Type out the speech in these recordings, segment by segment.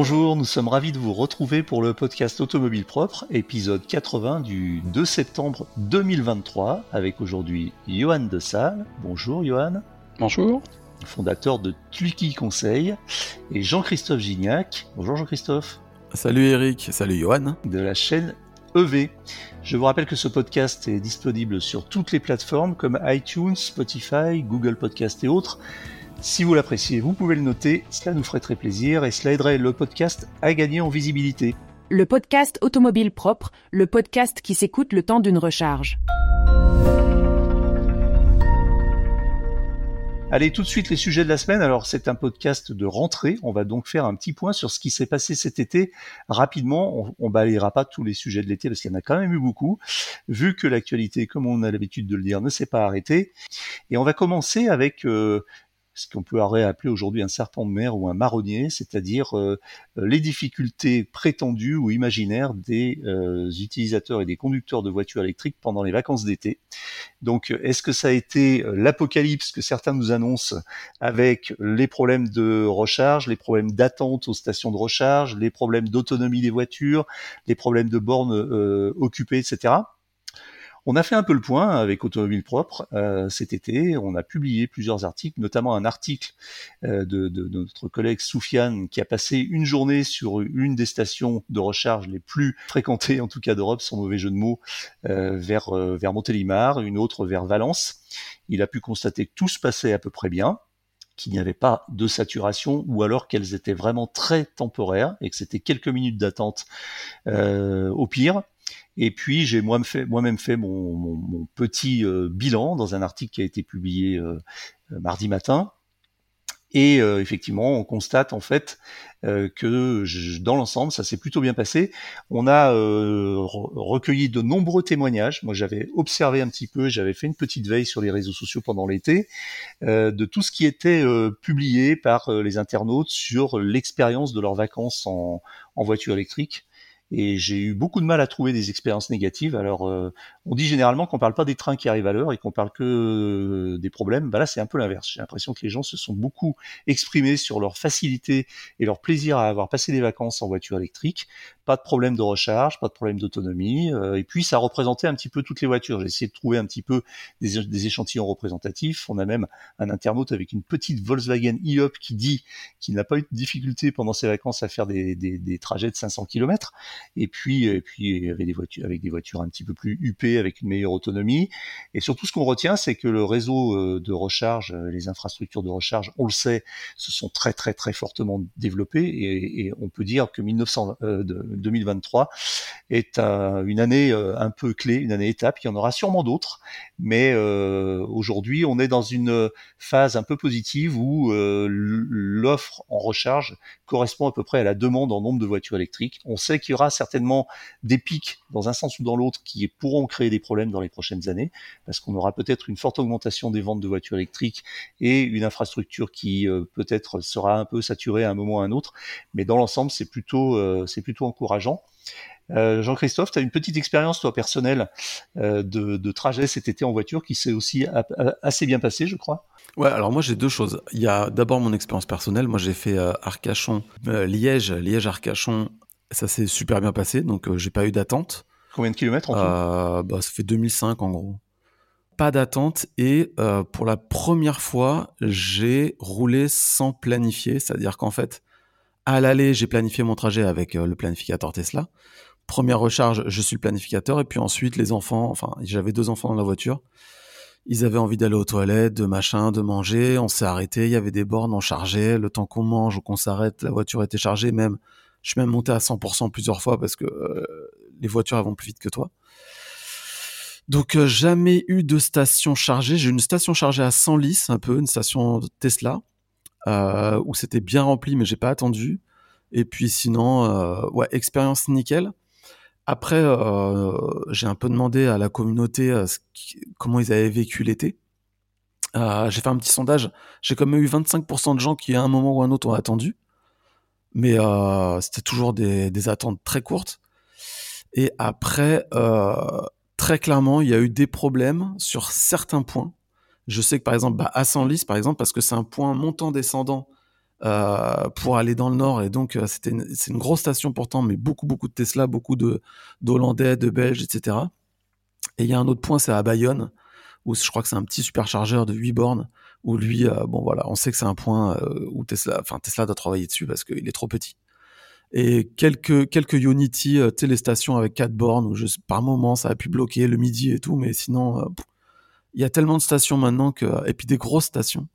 Bonjour, nous sommes ravis de vous retrouver pour le podcast Automobile Propre, épisode 80 du 2 septembre 2023, avec aujourd'hui Johan de Salle. Bonjour Johan. Bonjour. Fondateur de Tluki Conseil, et Jean-Christophe Gignac. Bonjour Jean-Christophe. Salut Eric, salut Johan. De la chaîne EV. Je vous rappelle que ce podcast est disponible sur toutes les plateformes comme iTunes, Spotify, Google Podcast et autres. Si vous l'appréciez, vous pouvez le noter, cela nous ferait très plaisir et cela aiderait le podcast à gagner en visibilité. Le podcast Automobile Propre, le podcast qui s'écoute le temps d'une recharge. Allez, tout de suite les sujets de la semaine. Alors, c'est un podcast de rentrée. On va donc faire un petit point sur ce qui s'est passé cet été. Rapidement, on, on balayera pas tous les sujets de l'été parce qu'il y en a quand même eu beaucoup, vu que l'actualité, comme on a l'habitude de le dire, ne s'est pas arrêtée. Et on va commencer avec euh, ce qu'on peut appeler aujourd'hui un serpent de mer ou un marronnier, c'est-à-dire euh, les difficultés prétendues ou imaginaires des euh, utilisateurs et des conducteurs de voitures électriques pendant les vacances d'été. Donc, est-ce que ça a été euh, l'apocalypse que certains nous annoncent avec les problèmes de recharge, les problèmes d'attente aux stations de recharge, les problèmes d'autonomie des voitures, les problèmes de bornes occupées, etc. On a fait un peu le point avec Automobile Propre euh, cet été. On a publié plusieurs articles, notamment un article euh, de, notre collègue Soufiane qui a passé une journée sur une des stations de recharge les plus fréquentées, en tout cas d'Europe, sans mauvais jeu de mots, euh, vers, vers Montélimar, une autre vers Valence. Il a pu constater que tout se passait à peu près bien qu'il n'y avait pas de saturation ou alors qu'elles étaient vraiment très temporaires et que c'était quelques minutes d'attente au pire. Et puis j'ai moi-même fait, mon, petit euh, bilan dans un article qui a été publié euh, euh, mardi matin. Et effectivement, on constate en fait que dans l'ensemble, ça s'est plutôt bien passé. On a recueilli de nombreux témoignages. Moi, j'avais observé un petit peu, j'avais fait une petite veille sur les réseaux sociaux pendant l'été de tout ce qui était publié par les internautes sur l'expérience de leurs vacances en voiture électrique et j'ai eu beaucoup de mal à trouver des expériences négatives. Alors, euh, on dit généralement qu'on parle pas des trains qui arrivent à l'heure et qu'on parle que euh, des problèmes. Bah là, c'est un peu l'inverse. J'ai l'impression que les gens se sont beaucoup exprimés sur leur facilité et leur plaisir à avoir passé des vacances en voiture électrique. Pas de problème de recharge, pas de problème d'autonomie. Euh, et puis, ça représentait un petit peu toutes les voitures. J'ai essayé de trouver un petit peu des, échantillons représentatifs. On a même un internaute avec une petite Volkswagen e-Up qui dit qu'il n'a pas eu de difficulté pendant ses vacances à faire des, des, des trajets de 500 km. Et puis, et puis avec des voitures, un petit peu plus huppées, avec une meilleure autonomie. Et surtout, ce qu'on retient, c'est que le réseau euh, de recharge, euh, les infrastructures de recharge, on le sait, se sont très très très fortement développées. Et, on peut dire que 1900, euh, 2023 est une année euh, un peu clé, une année étape. Il y en aura sûrement d'autres, mais aujourd'hui, on est dans une phase un peu positive où l'offre en recharge correspond à peu près à la demande en nombre de voitures électriques. On sait qu'il y aura certainement des pics dans un sens ou dans l'autre qui pourront créer des problèmes dans les prochaines années, parce qu'on aura peut-être une forte augmentation des ventes de voitures électriques et une infrastructure qui euh, peut-être sera un peu saturée à un moment ou à un autre. Mais dans l'ensemble, c'est plutôt, euh, plutôt encourageant. Euh, Jean-Christophe, tu as une petite expérience, toi, personnelle, de, de, trajet cet été en voiture qui s'est aussi assez bien passé, je crois? Ouais, alors moi j'ai deux choses. Il y a d'abord mon expérience personnelle. Moi j'ai fait Arcachon, Liège, Liège-Arcachon ça s'est super bien passé, donc euh, j'ai pas eu d'attente. Combien de kilomètres en tout euh, bah, Ça fait 2005 en gros. Pas d'attente et euh, pour la première fois, j'ai roulé sans planifier, c'est-à-dire qu'en fait, à l'aller, j'ai planifié mon trajet avec le planificateur Tesla. Première recharge, je suis le planificateur et puis ensuite les enfants, enfin j'avais deux enfants dans la voiture, ils avaient envie d'aller aux toilettes, de machin, de manger, on s'est arrêté, il y avait des bornes, on chargeait, le temps qu'on mange ou qu'on s'arrête, la voiture était chargée, même je suis même monté à 100% plusieurs fois parce que euh, les voitures vont plus vite que toi. Donc euh, jamais eu de station chargée. J'ai une station chargée à 100 lices, un peu une station Tesla euh, où c'était bien rempli, mais j'ai pas attendu. Et puis sinon, ouais, expérience nickel. Après, j'ai un peu demandé à la communauté comment ils avaient vécu l'été. j'ai fait un petit sondage. J'ai quand même eu 25% de gens qui, à un moment ou un autre, ont attendu mais euh, c'était toujours des, attentes très courtes. Et après, euh, très clairement, il y a eu des problèmes sur certains points. Je sais que par exemple, bah, à Senlis, par exemple, parce que c'est un point montant-descendant euh, pour aller dans le nord. Et donc, c'était c'est une grosse station pourtant, mais beaucoup, beaucoup de Tesla, beaucoup de d'Hollandais, de Belges, etc. Et il y a un autre point, c'est à Bayonne, où je crois que c'est un petit superchargeur de 8 bornes, où lui, euh, bon voilà, on sait que c'est un point où Tesla, enfin Tesla doit travailler dessus parce qu'il est trop petit. Et quelques quelques Unity téléstations avec 4 bornes où je, par moment ça a pu bloquer le midi et tout, mais sinon il y a tellement de stations maintenant que et puis des grosses stations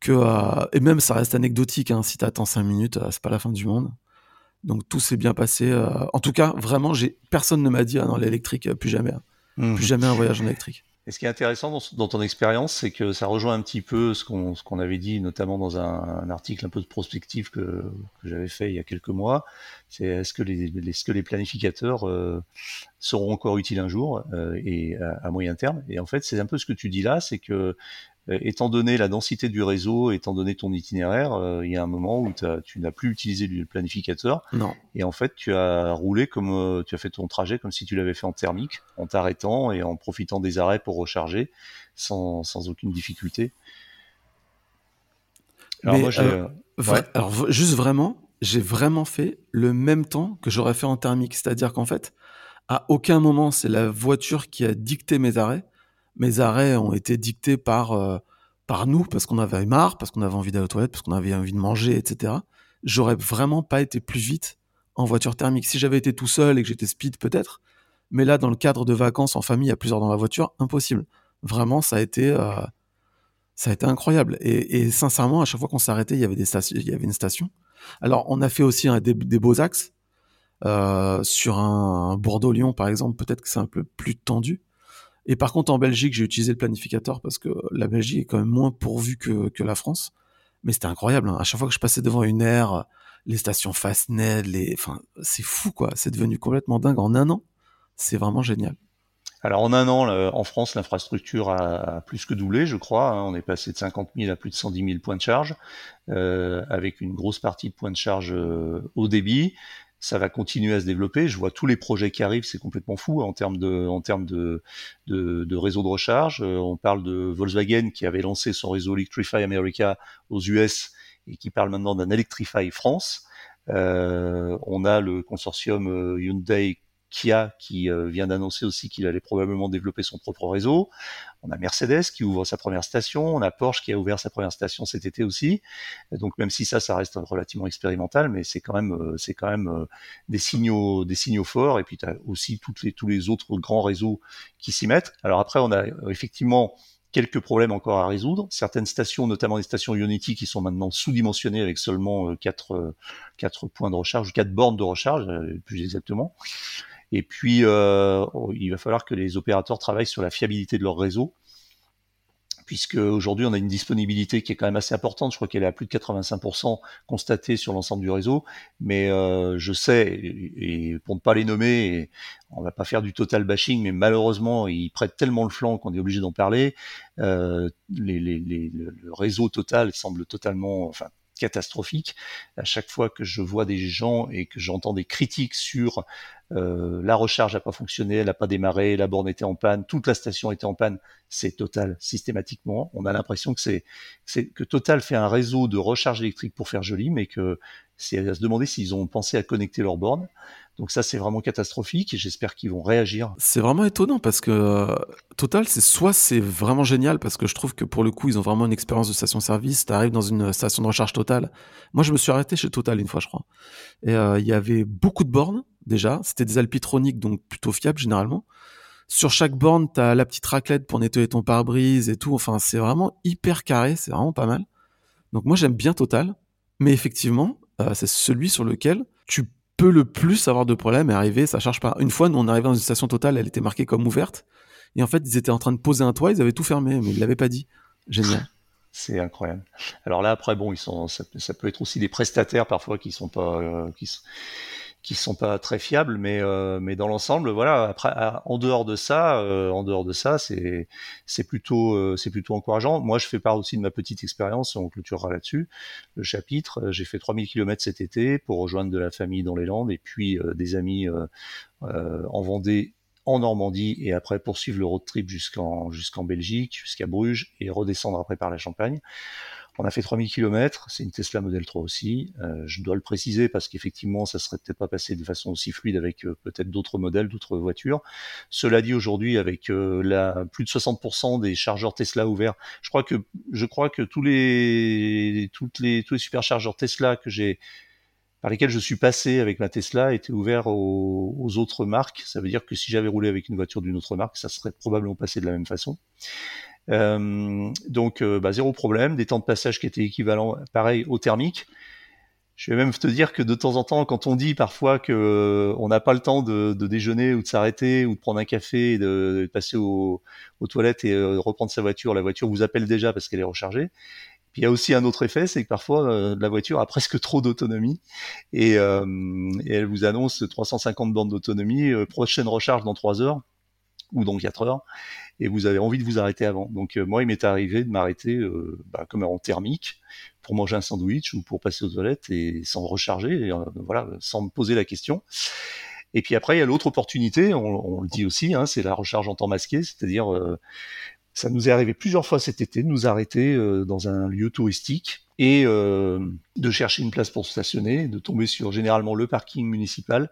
que euh, et même ça reste anecdotique hein, si t'attends 5 minutes euh, c'est pas la fin du monde donc tout s'est bien passé euh, en tout cas vraiment j'ai personne ne m'a dit ah non l'électrique plus jamais hein. mmh. plus jamais un voyage en électrique et ce qui est intéressant dans, ton expérience, c'est que ça rejoint un petit peu ce qu'on avait dit, notamment dans un, article un peu de prospective que, j'avais fait il y a quelques mois. C'est est-ce que les, planificateurs euh, seront encore utiles un jour euh, et à, à, moyen terme? Et en fait, c'est un peu ce que tu dis là, c'est que étant donné la densité du réseau, étant donné ton itinéraire, euh, il y a un moment où tu n'as plus utilisé le planificateur. Non. Et en fait, tu as roulé comme euh, tu as fait ton trajet comme si tu l'avais fait en thermique, en t'arrêtant et en profitant des arrêts pour recharger sans, sans aucune difficulté. Alors, moi, alors, juste vraiment, j'ai vraiment fait le même temps que j'aurais fait en thermique. C'est-à-dire qu'en fait, à aucun moment, c'est la voiture qui a dicté mes arrêts mes arrêts ont été dictés par, euh, par nous, parce qu'on avait marre, parce qu'on avait envie d'aller aux toilettes, parce qu'on avait envie de manger, etc. J'aurais vraiment pas été plus vite en voiture thermique. Si j'avais été tout seul et que j'étais speed, peut-être. Mais là, dans le cadre de vacances en famille, à plusieurs dans la voiture, impossible. Vraiment, ça a été, euh, ça a été incroyable. Et, sincèrement, à chaque fois qu'on s'arrêtait, il y avait des stations, il y avait une station. Alors, on a fait aussi des, beaux axes. Euh, sur un Bordeaux-Lyon, par exemple, peut-être que c'est un peu plus tendu. Et par contre, en Belgique, j'ai utilisé le planificateur parce que la Belgique est quand même moins pourvue que, la France. Mais c'était incroyable. Hein. À chaque fois que je passais devant une aire, les stations Fastned, les, enfin, c'est fou quoi. C'est devenu complètement dingue en un an. C'est vraiment génial. Alors en un an, en France, l'infrastructure a, plus que doublé, je crois. Hein. On est passé de 50 000 à plus de 110 000 points de charge, euh, avec une grosse partie de points de charge euh, au débit ça va continuer à se développer. Je vois tous les projets qui arrivent, c'est complètement fou en termes de, en termes de, de, de réseau de recharge. Euh, on parle de Volkswagen qui avait lancé son réseau Electrify America aux US et qui parle maintenant d'un Electrify France. Euh, on a le consortium euh, Hyundai Kia qui euh, vient d'annoncer aussi qu'il allait probablement développer son propre réseau. On a Mercedes qui ouvre sa première station, on a Porsche qui a ouvert sa première station cet été aussi. donc même si ça, ça reste relativement expérimental, mais c'est quand même, euh, c'est quand même euh, des signaux, des signaux forts. Et puis tu as aussi toutes les, tous les autres grands réseaux qui s'y mettent. Alors après, on a effectivement quelques problèmes encore à résoudre. Certaines stations, notamment les stations Unity, qui sont maintenant sous-dimensionnées avec seulement 4, 4 points de recharge, 4 bornes de recharge, plus exactement. Et puis, euh, il va falloir que les opérateurs travaillent sur la fiabilité de leur réseau, puisque aujourd'hui on a une disponibilité qui est quand même assez importante. Je crois qu'elle est à plus de 85% constatée sur l'ensemble du réseau. Mais euh, je sais, et, pour ne pas les nommer, on va pas faire du total bashing, mais malheureusement ils prêtent tellement le flanc qu'on est obligé d'en parler. Euh, les, les, les, le réseau total semble totalement, enfin catastrophique. À chaque fois que je vois des gens et que j'entends des critiques sur euh, la recharge n'a pas fonctionné, elle n'a pas démarré, la borne était en panne, toute la station était en panne, c'est Total systématiquement. On a l'impression que Total fait un réseau de recharge électrique pour faire joli, mais que c'est à se demander s'ils ont pensé à connecter leurs bornes. Donc ça, c'est vraiment catastrophique et j'espère qu'ils vont réagir. C'est vraiment étonnant parce que euh, Total, c'est soit c'est vraiment génial parce que je trouve que pour le coup, ils ont vraiment une expérience de station-service. Tu arrives dans une station de recharge Total. Moi, je me suis arrêté chez Total une fois, je crois. Et euh, il y avait beaucoup de bornes déjà. C'était des alpitroniques, donc plutôt fiables généralement. Sur chaque borne, tu as la petite raclette pour nettoyer ton pare-brise et tout. Enfin, c'est vraiment hyper carré, c'est vraiment pas mal. Donc moi, j'aime bien Total. Mais effectivement, euh, c'est celui sur lequel tu le plus avoir de problèmes et arriver, ça charge pas. Une fois, nous, on arrivait dans une station totale, elle était marquée comme ouverte. Et en fait, ils étaient en train de poser un toit, ils avaient tout fermé, mais ils l'avaient pas dit. Génial. C'est incroyable. Alors là, après, bon, ils sont, ça, peut être aussi des prestataires parfois qui sont pas, euh, qui, qui sont pas très fiables, mais euh, mais dans l'ensemble, voilà. Après, en dehors de ça, euh, en dehors de ça, c'est c'est plutôt euh, c'est plutôt encourageant. Moi, je fais part aussi de ma petite expérience. On clôturera là-dessus le chapitre. J'ai fait 3000 km cet été pour rejoindre de la famille dans les Landes et puis des amis en Vendée en Normandie et après poursuivre le road trip jusqu'en jusqu'en Belgique, jusqu'à Bruges et redescendre après par la Champagne. On a fait 3000 km, c'est une Tesla Model 3 aussi. Euh, je dois le préciser parce qu'effectivement, ça serait peut-être pas passé de façon aussi fluide avec euh, peut-être d'autres modèles, d'autres voitures. Cela dit, aujourd'hui, avec euh, la, plus de 60% des chargeurs Tesla ouverts, je crois que tous les superchargeurs Tesla que j'ai par lesquels je suis passé avec ma Tesla étaient ouverts aux autres marques. Ça veut dire que si j'avais roulé avec une voiture d'une autre marque, ça serait probablement passé de la même façon. Euh, donc euh, bah, zéro problème, des temps de passage qui étaient équivalents, pareil, au thermique. Je vais même te dire que de temps en temps, quand on dit parfois que euh, on n'a pas le temps de, déjeuner ou de s'arrêter ou de prendre un café et de, passer aux toilettes et reprendre sa voiture, la voiture vous appelle déjà parce qu'elle est rechargée. Puis il y a aussi un autre effet, c'est que parfois la voiture a presque trop d'autonomie et, euh, et, elle vous annonce 350 bornes d'autonomie, prochaine recharge dans 3 heures ou dans 4 heures et vous avez envie de vous arrêter avant. Donc euh, moi, il m'est arrivé de m'arrêter euh, bah, comme en thermique pour manger un sandwich ou pour passer aux toilettes et sans recharger, euh, voilà, sans me poser la question. Et puis après, il y a l'autre opportunité, on, le dit aussi, hein, c'est la recharge en temps masqué, c'est-à-dire ça nous est arrivé plusieurs fois cet été de nous arrêter dans un lieu touristique et de chercher une place pour stationner, de tomber sur généralement le parking municipal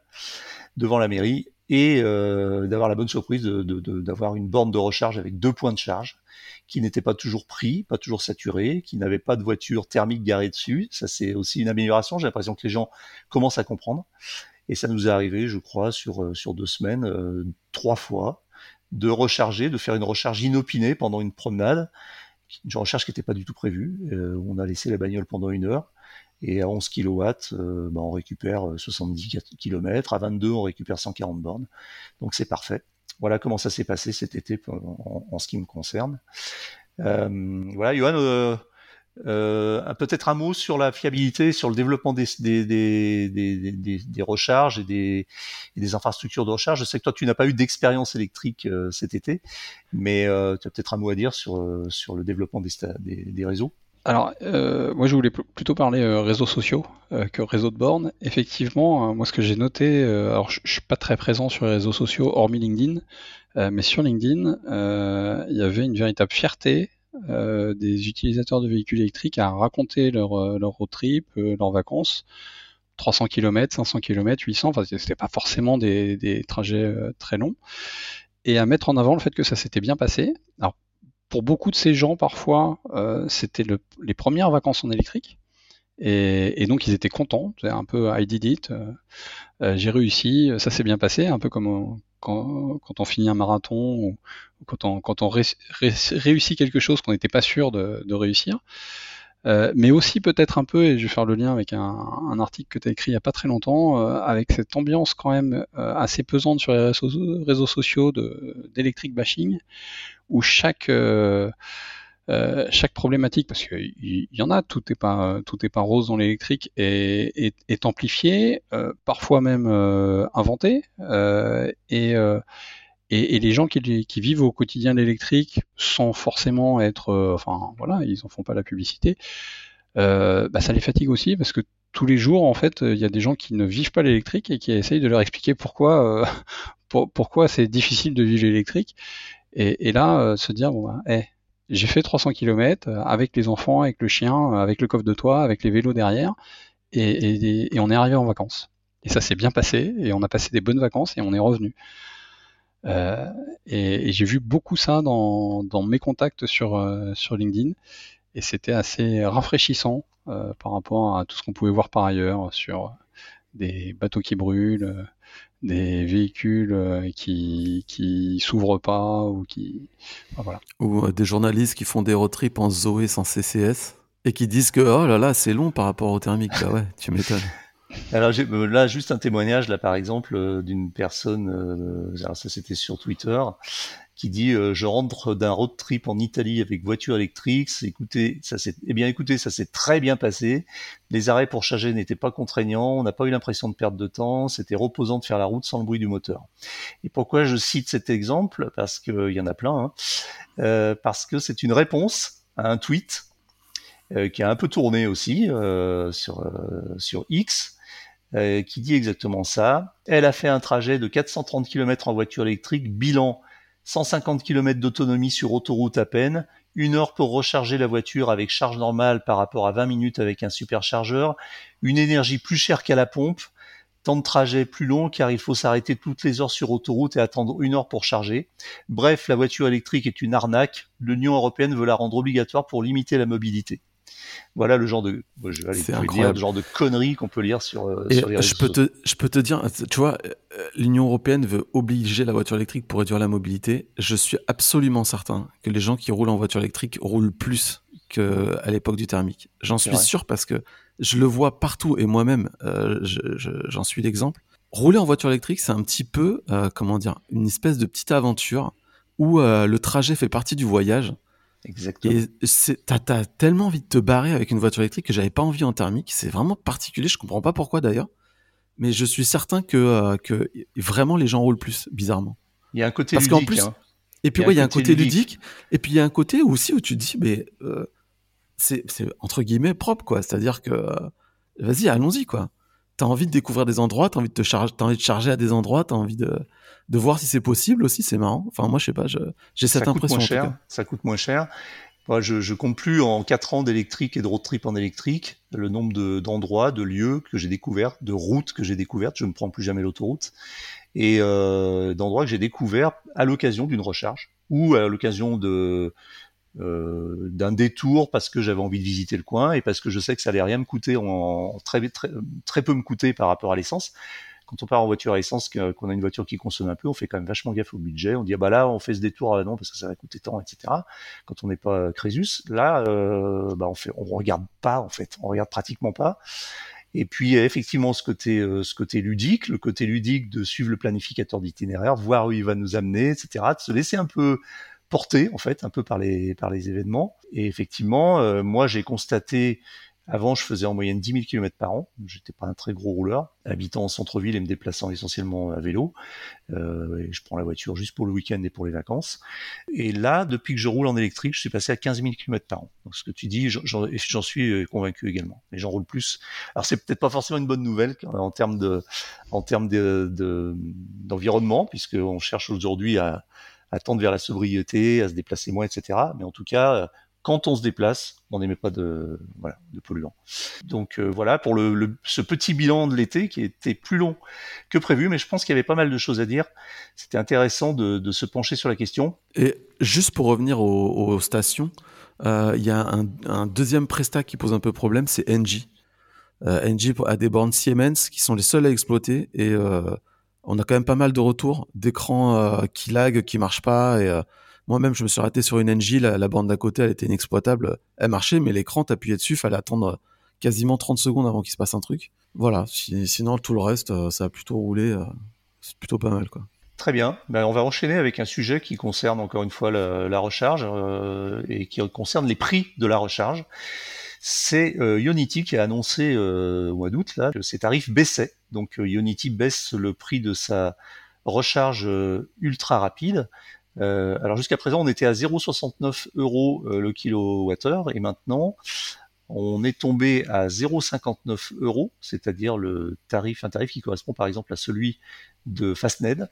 devant la mairie et euh, d'avoir la bonne surprise d'avoir une borne de recharge avec deux points de charge qui n'était pas toujours pris, pas toujours saturé, qui n'avait pas de voiture thermique garée dessus. Ça, c'est aussi une amélioration. J'ai l'impression que les gens commencent à comprendre. Et ça nous est arrivé, je crois, sur, euh, sur deux semaines, euh, trois fois, de recharger, de faire une recharge inopinée pendant une promenade, une recharge qui n'était pas du tout prévue. on a laissé la bagnole pendant une heure et à 11 kW, euh, bah, on récupère 70 euh, km. À 22, on récupère 140 bornes. Donc c'est parfait. Voilà comment ça s'est passé cet été en, ce qui me concerne. Euh, voilà, Johan, euh, euh, peut-être un mot sur la fiabilité, sur le développement des, des, des, des, des recharges et des, des, infrastructures de recharge. Je sais que toi, tu n'as pas eu d'expérience électrique cet été, mais tu as peut-être un mot à dire sur, sur le développement des réseaux. Alors, euh, moi je voulais plutôt parler euh, réseaux sociaux euh, que réseaux de bornes. Effectivement, moi ce que j'ai noté, alors je, suis pas très présent sur les réseaux sociaux hormis LinkedIn, mais sur LinkedIn, il y avait une véritable fierté des utilisateurs de véhicules électriques à raconter leur, leur road trip, leurs vacances. 300 km, 500 km, 800, enfin c'était pas forcément des, trajets très longs, et à mettre en avant le fait que ça s'était bien passé. Pour beaucoup de ces gens, parfois, euh, c'était le, les premières vacances en électrique. Et, et, donc, ils étaient contents. Un peu I did it. Euh, euh J'ai réussi. Ça s'est bien passé. Un peu comme quand, quand, on finit un marathon ou, quand on, quand on ré, réussit quelque chose qu'on n'était pas sûr de, de réussir. Euh, mais aussi peut-être un peu, et je vais faire le lien avec un, article que tu as écrit il n'y a pas très longtemps, euh, avec cette ambiance quand même euh, assez pesante sur les réseaux, sociaux d'électric bashing, où chaque chaque problématique, parce qu'il y, en a, tout n'est pas pas rose dans l'électrique, est, est, est, parfois même inventé, et, et, les gens qui, qui, vivent au quotidien l'électrique sans forcément être, enfin voilà, ils en font pas la publicité, bah, ça les fatigue aussi parce que tous les jours, en fait, il y a des gens qui ne vivent pas l'électrique et qui essayent de leur expliquer pourquoi, pourquoi c'est difficile de vivre l'électrique. Et, et là, euh, se dire, bon, bah, hey, j'ai fait 300 km euh, avec les enfants, avec le chien, euh, avec le coffre de toit, avec les vélos derrière, et, et, on est arrivé en vacances. Et ça s'est bien passé, et on a passé des bonnes vacances, et on est revenu. Euh, et, et j'ai vu beaucoup ça dans, dans mes contacts sur, sur LinkedIn, et c'était assez rafraîchissant euh, par rapport à tout ce qu'on pouvait voir par ailleurs sur des bateaux qui brûlent, des véhicules euh, qui qui s'ouvrent pas ou qui voilà. ou euh, des journalistes qui font des road trips en Zoé sans CCS et qui disent que oh là là c'est long par rapport au thermique. Bah ouais tu m'étonnes alors euh, là juste un témoignage là par exemple d'une personne alors ça c'était sur Twitter qui dit euh, je rentre d'un road trip en Italie avec voiture électrique. Écoutez, ça s'est eh bien écoutez, ça s'est très bien passé. Les arrêts pour charger n'étaient pas contraignants. On n'a pas eu l'impression de perdre de temps. C'était reposant de faire la route sans le bruit du moteur. Et pourquoi je cite cet exemple? Parce qu'il y en a plein. Hein. Euh, parce que c'est une réponse à un tweet euh, qui a un peu tourné aussi euh, sur sur X. qui dit exactement ça. Elle a fait un trajet de 430 km en voiture électrique, bilan 150 km d'autonomie sur autoroute à peine, une heure pour recharger la voiture avec charge normale par rapport à 20 minutes avec un superchargeur, une énergie plus chère qu'à la pompe, temps de trajet plus long car il faut s'arrêter toutes les heures sur autoroute et attendre une heure pour charger. Bref, la voiture électrique est une arnaque. L'Union européenne veut la rendre obligatoire pour limiter la mobilité. Voilà le genre de, je vais aller C'est vous dire, incroyable. le genre de conneries qu'on peut lire sur, euh, Et sur les réseaux je peux sociaux. te, je peux te dire, tu vois, euh, l'Union européenne veut obliger la voiture électrique pour réduire la mobilité. Je suis absolument certain que les gens qui roulent en voiture électrique roulent plus qu'à l'époque du thermique. J'en suis vrai. sûr parce que je le vois partout et moi-même, euh, je- je- j'en suis l'exemple. Rouler en voiture électrique, c'est un petit peu, euh, comment dire, une espèce de petite aventure où le trajet fait partie du voyage. Exactement. Et t'as tellement envie de te barrer avec une voiture électrique que j'avais pas envie en thermique. C'est vraiment particulier. Je comprends pas pourquoi d'ailleurs. Mais je suis certain que, euh, que vraiment les gens roulent plus, bizarrement. Il y a un côté Parce qu'en ludique. plus- hein. Et puis Il y a ouais, un il y a un côté ludique. ludique. Et puis il y a un côté aussi où tu te dis, mais euh, c'est entre guillemets propre, quoi. C'est-à-dire que euh, vas-y, allons-y, quoi. T'as envie de découvrir des endroits, t'as envie de te charger, t'as envie de charger à des endroits, t'as envie de de voir si c'est possible aussi. C'est marrant. Enfin moi, je sais pas, j'ai cette ça coûte impression. moins en tout cher. cas. Ça coûte moins cher. Moi, je, je compte plus en 4 ans d'électrique et de road trip en électrique le nombre de- d'endroits, de, lieux que j'ai découverts, de routes que j'ai découvertes. Je ne prends plus jamais l'autoroute et euh, d'endroits que j'ai découverts à l'occasion d'une recharge ou à l'occasion de euh, d'un détour parce que j'avais envie de visiter le coin et parce que je sais que ça allait rien me coûter en très très, très peu me coûter par rapport à l'essence quand on part en voiture à essence, qu'on a une voiture qui consomme un peu, on fait quand même vachement gaffe au budget. On dit ah bah là on fait ce détour, ah non parce que ça va coûter tant, etc. Quand on n'est pas euh, Crésus, là euh, bah on fait, regarde pas en fait, on regarde pratiquement pas. Et puis effectivement ce côté, euh, ce côté ludique, le côté ludique de suivre le planificateur d'itinéraire, voir où il va nous amener, etc. De se laisser un peu porter en fait, un peu par les par les événements. Et effectivement, moi j'ai constaté avant, je faisais en moyenne 10 000 km par an. J'étais pas un très gros rouleur, habitant en centre-ville et me déplaçant essentiellement à vélo. Euh, je prends la voiture juste pour le week-end et pour les vacances. Et là, depuis que je roule en électrique, je suis passé à 15 000 km par an. Donc, ce que tu dis, j'en- suis euh, convaincu également. Et j'en roule plus. Alors, c'est peut-être pas forcément une bonne nouvelle en termes de, en termes de, de- d'environnement, puisqu'on cherche aujourd'hui à, à tendre vers la sobriété, à se déplacer moins, etc. Mais en tout cas, quand on se déplace, on n'émet pas de, voilà, de polluants. Donc euh, voilà pour le, ce petit bilan de l'été qui était plus long que prévu, mais je pense qu'il y avait pas mal de choses à dire. C'était intéressant de, de se pencher sur la question. Et juste pour revenir aux, stations, euh, il y a un, deuxième prestat qui pose un peu problème, c'est NG. Euh, NG a des bornes Siemens qui sont les seules à exploiter et euh, on a quand même pas mal de retours d'écrans qui lag, qui marchent pas. Et moi-même, je me suis arrêté sur une NG, la, borne d'à côté, elle était inexploitable. Elle marchait, mais l'écran, t'appuyais dessus, fallait attendre quasiment 30 secondes avant qu'il se passe un truc. Voilà. Si- sinon, tout le reste, euh, ça a plutôt roulé. euh, c'est plutôt pas mal, quoi. Très bien. Ben, on va enchaîner avec un sujet qui concerne encore une fois la, recharge euh, et qui concerne les prix de la recharge. C'est Unity qui a annoncé au mois d'août là que ses tarifs baissaient. Donc Unity baisse le prix de sa recharge ultra rapide. Euh, alors jusqu'à présent, on était à 0,69 euros euh, le kilowattheure et maintenant on est tombé à 0,59 euros, c'est-à-dire le tarif, un tarif qui correspond par exemple à celui de Fastned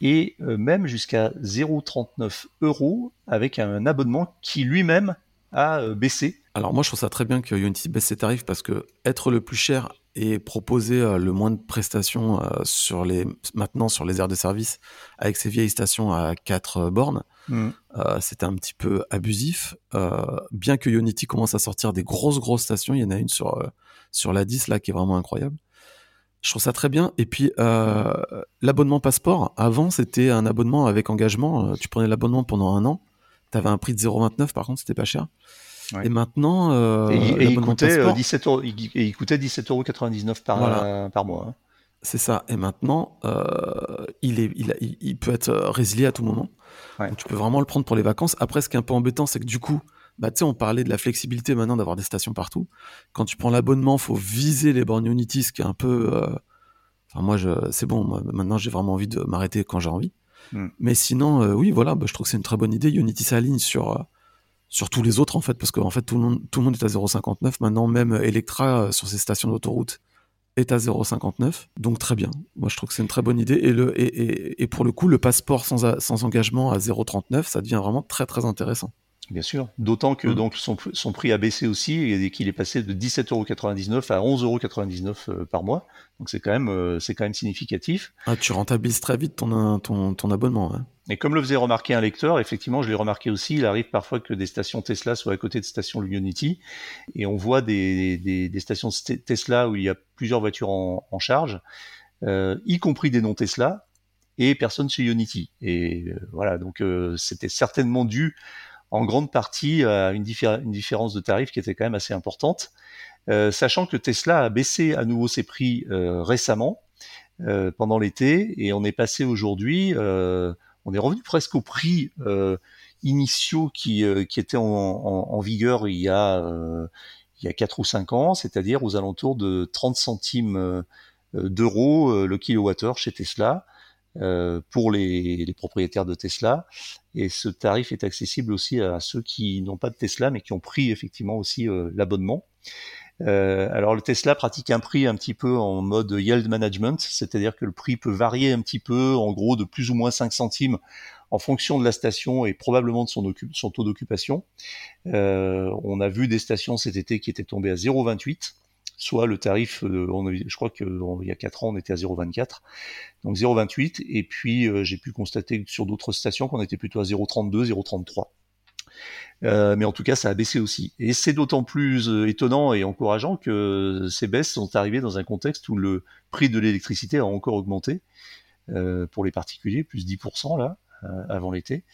et euh, même jusqu'à 0,39 euros avec un abonnement qui lui-même a baissé. Alors moi je trouve ça très bien que Unity baisse ses tarifs parce que être le plus cher et proposer euh, le moins de prestations euh, sur les maintenant sur les aires de service avec ces vieilles stations à 4 bornes, Mm. euh, c'était un petit peu abusif. Euh, bien que Unity commence à sortir des grosses grosses stations, il y en a une sur euh, sur la 10 là qui est vraiment incroyable. Je trouve ça très bien. Et puis euh, l'abonnement passeport, avant c'était un abonnement avec engagement. Euh, Tu prenais l'abonnement pendant un an. T'avais un prix de 0,29 par contre, c'était pas cher. Ouais. Et maintenant, euh, et, il- et il coûtait euh, passeport, 17 euros, il, et il coûtait 17,99 par, Voilà. euh, par mois. hein. c'est ça. Et maintenant, euh, il, est, il, a- il- il peut être euh, résilié à tout moment. Ouais. Donc, tu peux vraiment le prendre pour les vacances. Après, ce qui est un peu embêtant, c'est que du coup, bah, on parlait de la flexibilité maintenant d'avoir des stations partout. Quand tu prends l'abonnement, faut viser les bornes Unity, ce qui est un peu. euh, Enfin, moi, je... c'est bon. moi, maintenant, j'ai vraiment envie de m'arrêter quand j'ai envie. Mm. Mais sinon, euh, oui, voilà, bah, je trouve que c'est une très bonne idée. Unity s'aligne sur. Sur tous les autres en fait parce qu'en fait tout le monde tout le monde est à 0,59 maintenant même Electra euh, sur ses stations d'autoroute est à 0,59 donc très bien. Moi je trouve que c'est une très bonne idée. Et le et, et, pour le coup le passeport sans, sans engagement à 0,39 ça devient vraiment très très intéressant Bien sûr, d'autant que Mm. donc son, son prix a baissé aussi et qu'il est passé de 17,99€ à 11,99€ euh, par mois. Donc c'est quand même euh, c'est quand même significatif. Ah, tu rentabilises très vite ton, ton, ton abonnement. hein. Et comme le faisait remarquer un lecteur, effectivement, je l'ai remarqué aussi, il arrive parfois que des stations Tesla soient à côté de stations Ionity, et on voit des, des, des stations st- Tesla où il y a plusieurs voitures en, en charge, euh, y compris des non Tesla, et personne chez Ionity. Et euh, voilà, donc euh, c'était certainement dû en grande partie à une, diffé- une différence de tarif qui était quand même assez importante, Euh, sachant que Tesla a baissé à nouveau ses prix euh, récemment euh, pendant l'été, et on est passé aujourd'hui. Euh, on est revenu presque au prix euh, initiaux qui, euh, qui étaient en, en, en vigueur il y a il y a quatre ou cinq ans, c'est-à-dire aux alentours de 30 centimes d'euros le kilowattheure chez Tesla pour les, les propriétaires de Tesla. Et ce tarif est accessible aussi à ceux qui n'ont pas de Tesla mais qui ont pris effectivement aussi euh, l'abonnement. Euh, alors le Tesla pratique un prix un petit peu en mode yield management, c'est-à-dire que le prix peut varier un petit peu, en gros de plus ou moins 5 centimes en fonction de la station et probablement de son, taux d'occupation. Euh, on a vu des stations cet été qui étaient tombées à 0,28, soit le tarif, euh, on je crois qu'il y a 4 ans on était à 0,24, donc 0,28, et puis euh, j'ai pu constater sur d'autres stations qu'on était plutôt à 0,32, 0,33. Euh, mais en tout cas, ça a baissé aussi. Et c'est d'autant plus étonnant et encourageant que ces baisses sont arrivées dans un contexte où le prix de l'électricité a encore augmenté pour les particuliers, plus 10% là, avant l'été.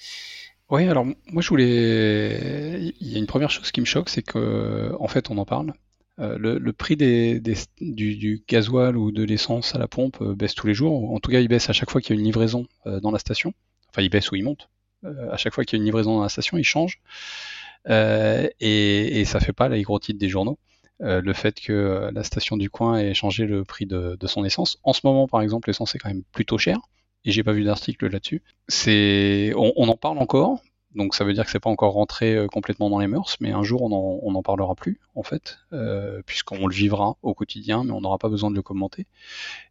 Oui, alors moi je voulais. Il y a une première chose qui me choque, c'est que fait on en parle. Euh, le, prix du, gasoil ou de l'essence à la pompe euh, baisse tous les jours. En tout cas, il baisse à chaque fois qu'il y a une livraison euh, dans la station. Enfin, il baisse ou il monte. À chaque fois qu'il y a une livraison dans la station, il change. Et, et ça fait pas les gros titres des journaux. Le fait que la station du coin ait changé le prix de, son essence. En ce moment, par exemple, l'essence est quand même plutôt chère et j'ai pas vu d'article là-dessus. On en parle encore, donc ça veut dire que c'est pas encore rentré euh, complètement dans les mœurs, mais un jour on en, on en parlera plus en fait, euh, puisqu'on le vivra au quotidien, mais on n'aura pas besoin de le commenter.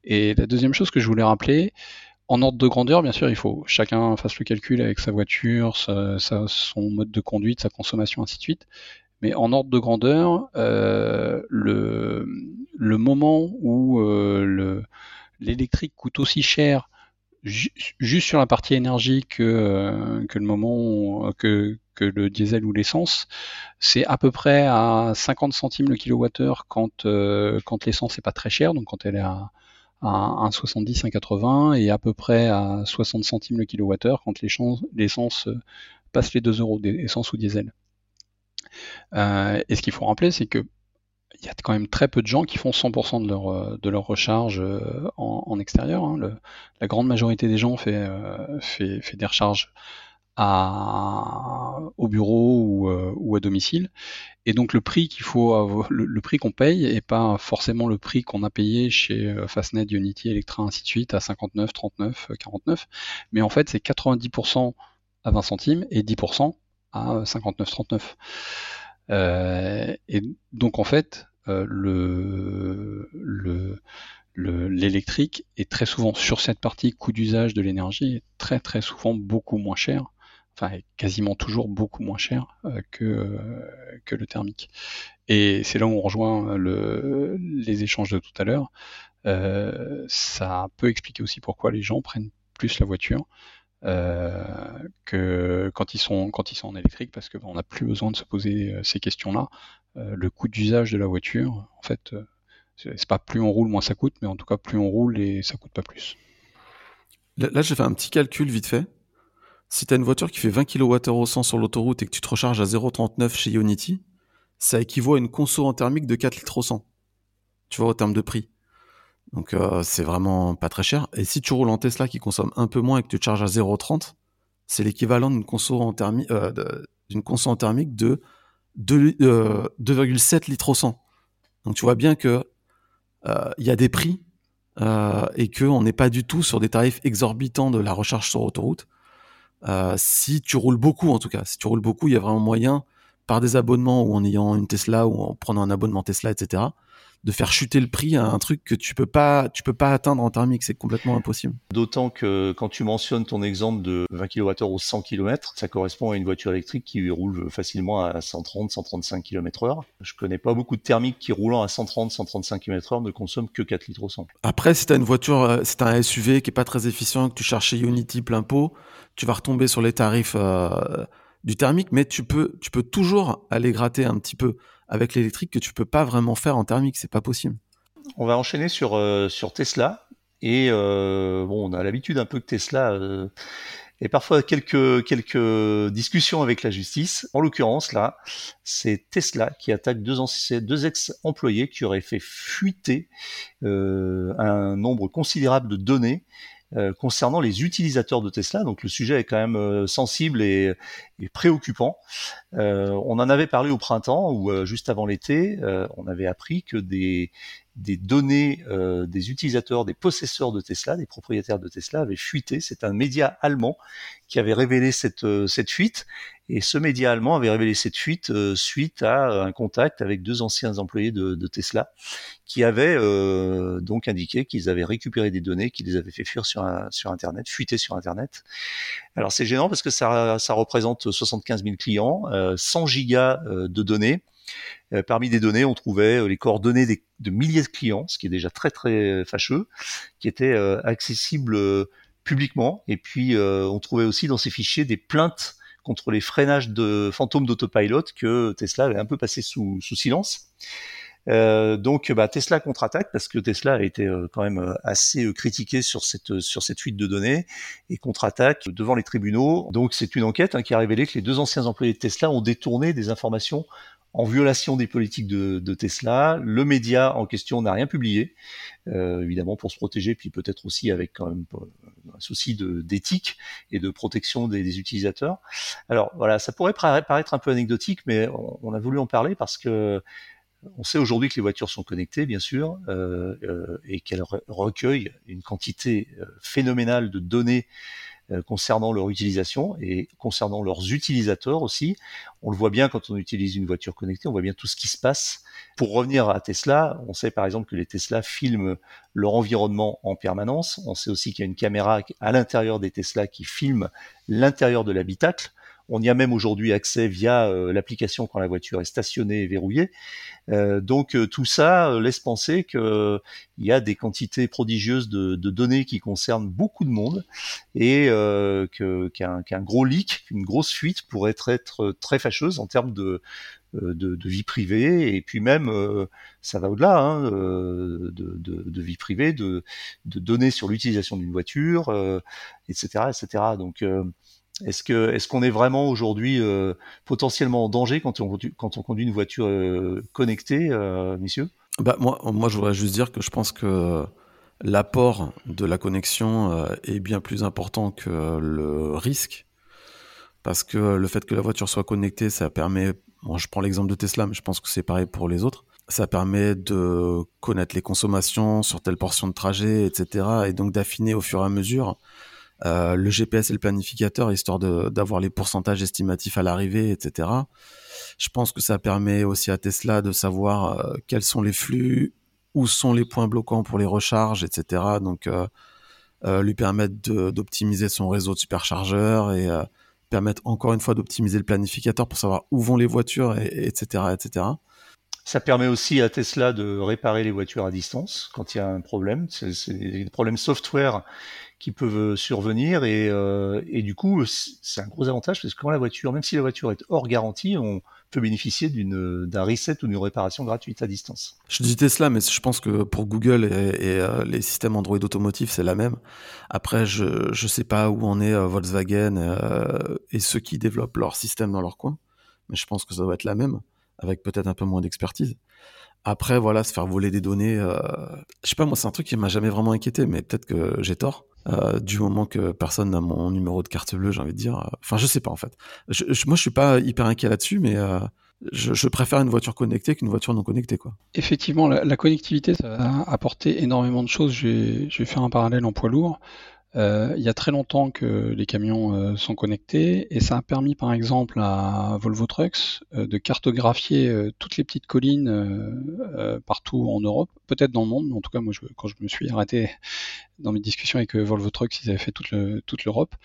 Et la deuxième chose que je voulais rappeler, en ordre de grandeur, bien sûr, il faut chacun fasse le calcul avec sa voiture, sa, sa- son mode de conduite, sa consommation, ainsi de suite. Mais en ordre de grandeur, euh, le, le moment où euh, le, l'électrique coûte aussi cher ju- juste sur la partie énergie que, euh, le moment où- que, le diesel ou l'essence, c'est à peu près à 50 centimes le kilowattheure quand, euh, l'essence n'est pas très chère, donc quand elle est à, à 1,70, 1,80 et à peu près à 60 centimes le kilowattheure quand l'essence euh, passe les 2 euros, essence ou diesel. Euh, et ce qu'il faut rappeler, c'est que il y a quand même très peu de gens qui font 100% de leur, euh, de leur recharge euh, en, extérieur. hein. La grande majorité des gens fait, euh, fait, fait des recharges à, au bureau ou, à domicile. Et donc le prix qu'il faut qu'on paye est pas forcément le prix qu'on a payé chez Fastnet, Unity, Electra, ainsi de suite à 59, 39, euh, 49. Mais en fait c'est 90% à 20 centimes et 10% à 59, 39. Euh, et donc en fait, le, le, le- l'électrique est très souvent sur cette partie coût d'usage de l'énergie est très très souvent beaucoup moins cher, enfin quasiment toujours beaucoup moins cher euh, que euh, que le thermique. Et c'est là où on rejoint le, les échanges de tout à l'heure. Euh, ça peut expliquer aussi pourquoi les gens prennent plus la voiture euh, que quand ils sont quand ils sont en électrique parce que on n'a plus besoin de se poser euh, ces questions-là. Euh, le coût d'usage de la voiture, en fait, euh, c'est pas plus on roule moins ça coûte, mais en tout cas plus on roule et ça coûte pas plus. Là, là, j'ai fait un petit calcul vite fait. Si tu as une voiture qui fait 20 kWh au 100 sur l'autoroute et que tu te recharges à 0,39 chez Ionity, ça équivaut à une conso en thermique de 4 litres au 100. Tu vois, au terme de prix. Donc, euh, c'est vraiment pas très cher. Et si tu roules en Tesla qui consomme un peu moins et que tu charges à 0,30, c'est l'équivalent d'une conso en thermique, euh, thermique de 2, euh, 2,7 litres au 100. Donc, tu vois bien que il y a des prix et qu'on n'est pas du tout sur des tarifs exorbitants de la recharge sur autoroute. Si tu roules beaucoup, en tout cas, si tu roules beaucoup, il y a vraiment moyen, par des abonnements ou en ayant une Tesla ou en prenant un abonnement Tesla, etc., de faire chuter le prix à un truc que tu peux pas, tu peux pas atteindre en thermique, c'est complètement impossible. D'autant que quand tu mentionnes ton exemple de 20 kWh ou 100 km, ça correspond à une voiture électrique qui roule facilement à 130, 135 km heure. Je connais pas beaucoup de thermiques qui roulant à 130, 135 km heure ne consomment que 4 litres au 100. Après, si t'as une voiture, euh, c'est un SUV qui est pas très efficient, que tu cherches chez Unity plein pot, tu vas retomber sur les tarifs euh, du thermique, mais tu peux, tu peux toujours aller gratter un petit peu avec l'électrique que tu peux pas vraiment faire en thermique, c'est pas possible. On va enchaîner sur, euh, sur Tesla. Et euh, bon, on a l'habitude un peu que Tesla euh, ait parfois quelques, quelques discussions avec la justice. En l'occurrence, là, c'est Tesla qui attaque deux, deux ex-employés qui auraient fait fuiter un nombre considérable de données euh, concernant les utilisateurs de Tesla. Donc le sujet est quand même euh, sensible et, préoccupant. Euh, on en avait parlé au printemps ou juste avant l'été, on avait appris que des, données des utilisateurs, des possesseurs de Tesla, des propriétaires de Tesla avaient fuité. C'est un média allemand qui avait révélé cette fuite. Et ce média allemand avait révélé cette fuite euh, suite à un contact avec deux anciens employés de, Tesla qui avaient euh, donc indiqué qu'ils avaient récupéré des données, qu'ils les avaient fait fuir sur, Internet, fuiter sur Internet. Alors c'est gênant parce que ça, représente 75 000 clients, euh, 100 gigas euh, de données. Parmi des données, on trouvait les coordonnées de milliers de clients, ce qui est déjà très très fâcheux, qui étaient accessibles publiquement. Et puis on trouvait aussi dans ces fichiers des plaintes contre les freinages de fantômes d'autopilot que Tesla avait un peu passé sous, silence. Euh, donc bah, Tesla contre-attaque parce que Tesla a été euh, quand même euh, assez critiqué sur cette sur cette fuite de données et contre-attaque devant les tribunaux. Donc c'est une enquête hein, qui a révélé que les deux anciens employés de Tesla ont détourné des informations en violation des politiques de, Tesla. Le média en question n'a rien publié, euh, évidemment pour se protéger, puis peut-être aussi avec quand même un souci d'éthique et de protection des, utilisateurs. Alors voilà, ça pourrait paraître un peu anecdotique, mais on, a voulu en parler parce que on sait aujourd'hui que les voitures sont connectées, bien sûr, euh, euh, et qu'elles recueillent une quantité euh, phénoménale de données euh, concernant leur utilisation et concernant leurs utilisateurs aussi. On le voit bien quand on utilise une voiture connectée, on voit bien tout ce qui se passe. Pour revenir à Tesla, on sait par exemple que les Tesla filment leur environnement en permanence. On sait aussi qu'il y a une caméra à l'intérieur des Tesla qui filme l'intérieur de l'habitacle. On y a même aujourd'hui accès via euh, l'application quand la voiture est stationnée et verrouillée. Euh, donc euh, tout ça laisse penser qu'il y a des quantités prodigieuses de, données qui concernent beaucoup de monde et qu'un gros leak, une grosse fuite pourrait être, très fâcheuse en termes de, vie privée et puis même ça va au-delà hein, de, de, vie privée, de, données sur l'utilisation d'une voiture, etc., etc. Donc est-ce est-ce qu'on est vraiment aujourd'hui euh, potentiellement en danger quand on conduit une voiture euh, connectée, euh, messieurs? Bah moi moi je voudrais juste dire que je pense que l'apport de la connexion est bien plus important que le risque parce que le fait que la voiture soit connectée, ça permet bon, je prends l'exemple de Tesla mais je pense que c'est pareil pour les autres. Ça permet de connaître les consommations sur telle portion de trajet, etc. et donc d'affiner au fur et à mesure euh, le GPS et le planificateur, histoire d'avoir les pourcentages estimatifs à l'arrivée, etc. Je pense que ça permet aussi à Tesla de savoir euh, quels sont les flux, où sont les points bloquants pour les recharges, etc. Donc, euh, lui permettre d'optimiser son réseau de superchargeurs et permettre encore une fois d'optimiser le planificateur pour savoir où vont les voitures, etc., etc. Ça permet aussi à Tesla de réparer les voitures à distance quand il y a un problème. C'est des problèmes software qui peuvent survenir et, euh, et du coup c'est un gros avantage parce que quand la voiture, même si la voiture est hors garantie, on peut bénéficier d'une d'un reset ou d'une réparation gratuite à distance. Je dis Tesla, mais je pense que pour Google et, euh, les systèmes Android automotifs c'est la même. Après je je sais pas où en est euh, Volkswagen et ceux qui développent leur système dans leur coin, mais je pense que ça doit être la même avec peut-être un peu moins d'expertise. Après, voilà, se faire voler des données, euh, je sais pas, moi, c'est un truc qui m'a jamais vraiment inquiété, mais peut-être que j'ai tort. Euh, du moment que personne n'a mon numéro de carte bleue, j'ai envie de dire. Enfin, je sais pas en fait. Je, moi, je suis pas hyper inquiet là-dessus, mais euh, je, préfère une voiture connectée qu'une voiture non connectée, quoi. Effectivement, la, connectivité, ça va apporter énormément de choses. Je vais, faire un parallèle en poids lourd. Euh, il y a très longtemps que les camions euh, sont connectés et ça a permis par exemple à Volvo Trucks euh, de cartographier toutes les petites collines partout en Europe, peut-être dans le monde, mais en tout cas moi quand je me suis arrêté dans mes discussions avec Volvo Trucks, ils avaient fait toute, l'Europe.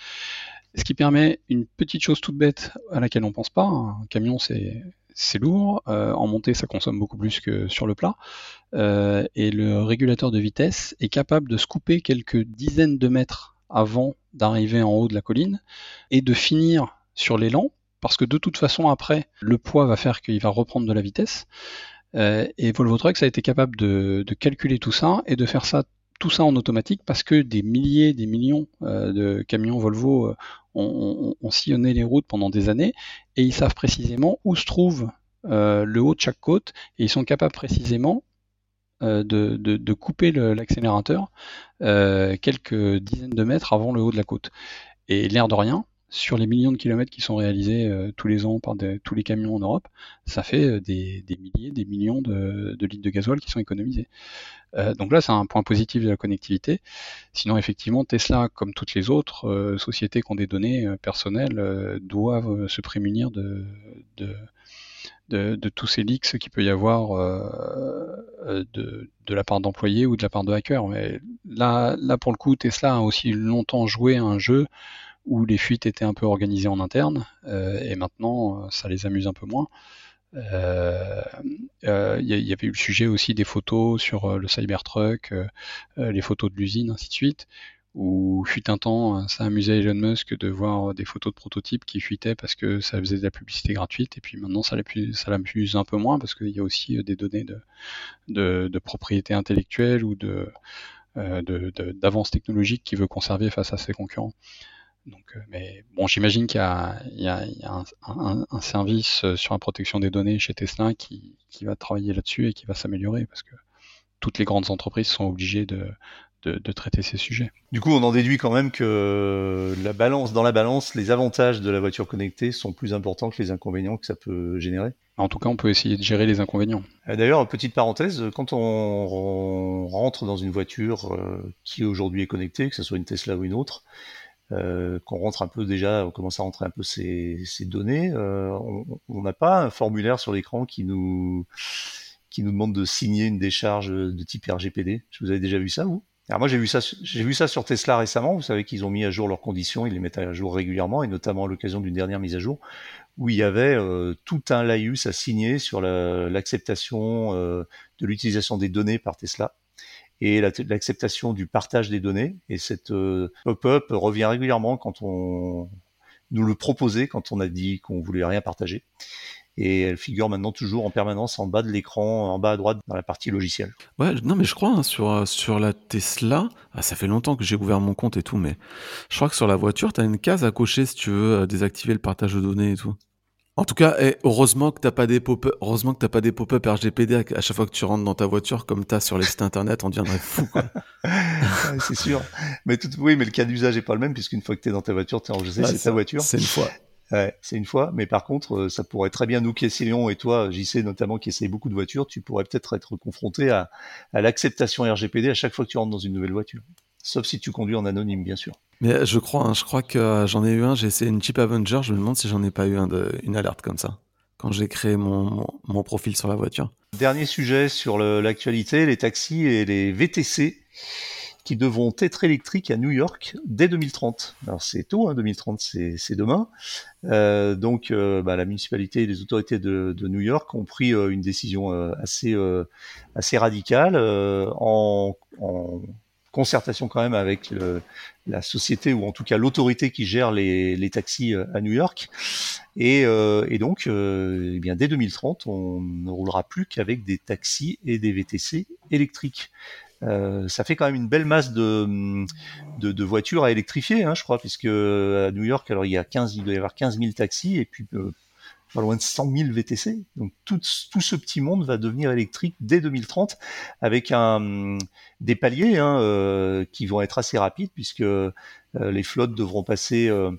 Ce qui permet une petite chose toute bête à laquelle on pense pas. Un camion c'est c'est lourd. Euh, en montée, ça consomme beaucoup plus que sur le plat. Euh, et le régulateur de vitesse est capable de se couper quelques dizaines de mètres avant d'arriver en haut de la colline et de finir sur l'élan, parce que de toute façon, après, le poids va faire qu'il va reprendre de la vitesse. Euh, et Volvo Trucks a été capable de, calculer tout ça et de faire ça tout ça en automatique parce que des milliers, des millions de camions Volvo ont, sillonné les routes pendant des années et ils savent précisément où se trouve euh, le haut de chaque côte et ils sont capables précisément euh, de, couper l'accélérateur euh, quelques dizaines de mètres avant le haut de la côte. Et l'air de rien, sur les millions de kilomètres qui sont réalisés tous les ans par tous les camions en Europe, ça fait des, milliers, des millions de, litres de gasoil qui sont économisés. Euh, donc là, c'est un point positif de la connectivité. Sinon, effectivement, Tesla, comme toutes les autres euh, sociétés qui ont des données euh, personnelles, doivent se prémunir de, tous ces leaks qu'il peut y avoir de, de, la part d'employés ou de la part de hackers. Mais là, là, pour le coup, Tesla a aussi longtemps joué à un jeu où les fuites étaient un peu organisées en interne, et maintenant, ça les amuse un peu moins. Il euh, euh, y, avait eu le sujet aussi des photos sur euh, le Cybertruck, les photos de l'usine, ainsi de suite où fut un temps, ça amusait Elon Musk de voir des photos de prototypes qui fuitaient parce que ça faisait de la publicité gratuite, et puis maintenant ça l'amuse un peu moins parce qu'il y a aussi des données de, de, propriété intellectuelle ou de d'avance technologique qu'il veut conserver face à ses concurrents. Donc, euh, mais bon, j'imagine qu'il y a, un, service euh, sur la protection des données chez Tesla qui, va travailler là-dessus et qui va s'améliorer parce que toutes les grandes entreprises sont obligées de, traiter ces sujets. Du coup, on en déduit quand même que la balance, dans la balance, les avantages de la voiture connectée sont plus importants que les inconvénients que ça peut générer. En tout cas, on peut essayer de gérer les inconvénients. Euh, d'ailleurs, petite parenthèse, quand on rentre dans une voiture qui aujourd'hui est connectée, que ce soit une Tesla ou une autre, euh, qu'on rentre un peu déjà, on commence à rentrer un peu ces, données. Euh, on n'a pas un formulaire sur l'écran qui nous qui nous demande de signer une décharge de type RGPD. Vous avez déjà vu ça, vous? Alors moi j'ai vu ça, j'ai vu ça sur Tesla récemment. Vous savez qu'ils ont mis à jour leurs conditions, ils les mettent à jour régulièrement, et notamment à l'occasion d'une dernière mise à jour, où il y avait euh, tout un laïus à signer sur l'acceptation de l'utilisation des données par Tesla et l'acceptation du partage des données. Et cette euh, pop-up revient régulièrement quand on nous le proposait, quand on a dit qu'on voulait rien partager. Et elle figure maintenant toujours en permanence en bas de l'écran, en bas à droite, dans la partie logicielle. Ouais, non, mais je crois hein, sur, euh, sur la Tesla, ah, ça fait longtemps que j'ai ouvert mon compte et tout, mais je crois que sur la voiture, tu as une case à cocher si tu veux désactiver le partage de données et tout. En tout cas, eh, heureusement que t'as pas des pop heureusement que t'as pas des pop-up RGPD à, chaque fois que tu rentres dans ta voiture comme tu as sur les sites internet, on deviendrait fou. c'est sûr. Mais tout, oui, mais le cas d'usage est pas le même puisqu'une fois que tu es dans ta voiture, tu es enregistré, c'est ta voiture. C'est une fois. Ouais, c'est une fois, mais par contre, euh, ça pourrait très bien nous qui essayons, et toi, JC notamment, qui essaye beaucoup de voitures, tu pourrais peut-être être confronté à, à l'acceptation RGPD à chaque fois que tu rentres dans une nouvelle voiture. Sauf si tu conduis en anonyme, bien sûr. Mais je crois, hein, je crois que euh, j'en ai eu un, j'ai essayé une Jeep Avenger, je me demande si j'en ai pas eu un de, une alerte comme ça, quand j'ai créé mon, mon, profil sur la voiture. Dernier sujet sur l'actualité, les taxis et les VTC qui devront être électriques à New York dès 2030. Alors c'est tôt, hein, 2030 c'est demain. Euh, donc euh, bah, la municipalité et les autorités de, de New York ont pris euh, une décision euh, assez, assez radicale en, en concertation quand même avec la société ou en tout cas l'autorité qui gère les, taxis euh, à New York. Et, euh, donc, euh, eh bien dès 2030, on ne roulera plus qu'avec des taxis et des VTC électriques. ça fait quand même une belle masse de, voitures à électrifier, hein, je crois, puisque à New York, alors il y a 15, il doit y avoir 15 000 taxis et puis pas loin de 100 000 VTC. Donc tout, tout, ce petit monde va devenir électrique dès 2030 avec un, des paliers hein, euh, qui vont être assez rapides puisque euh, les flottes devront passer euh,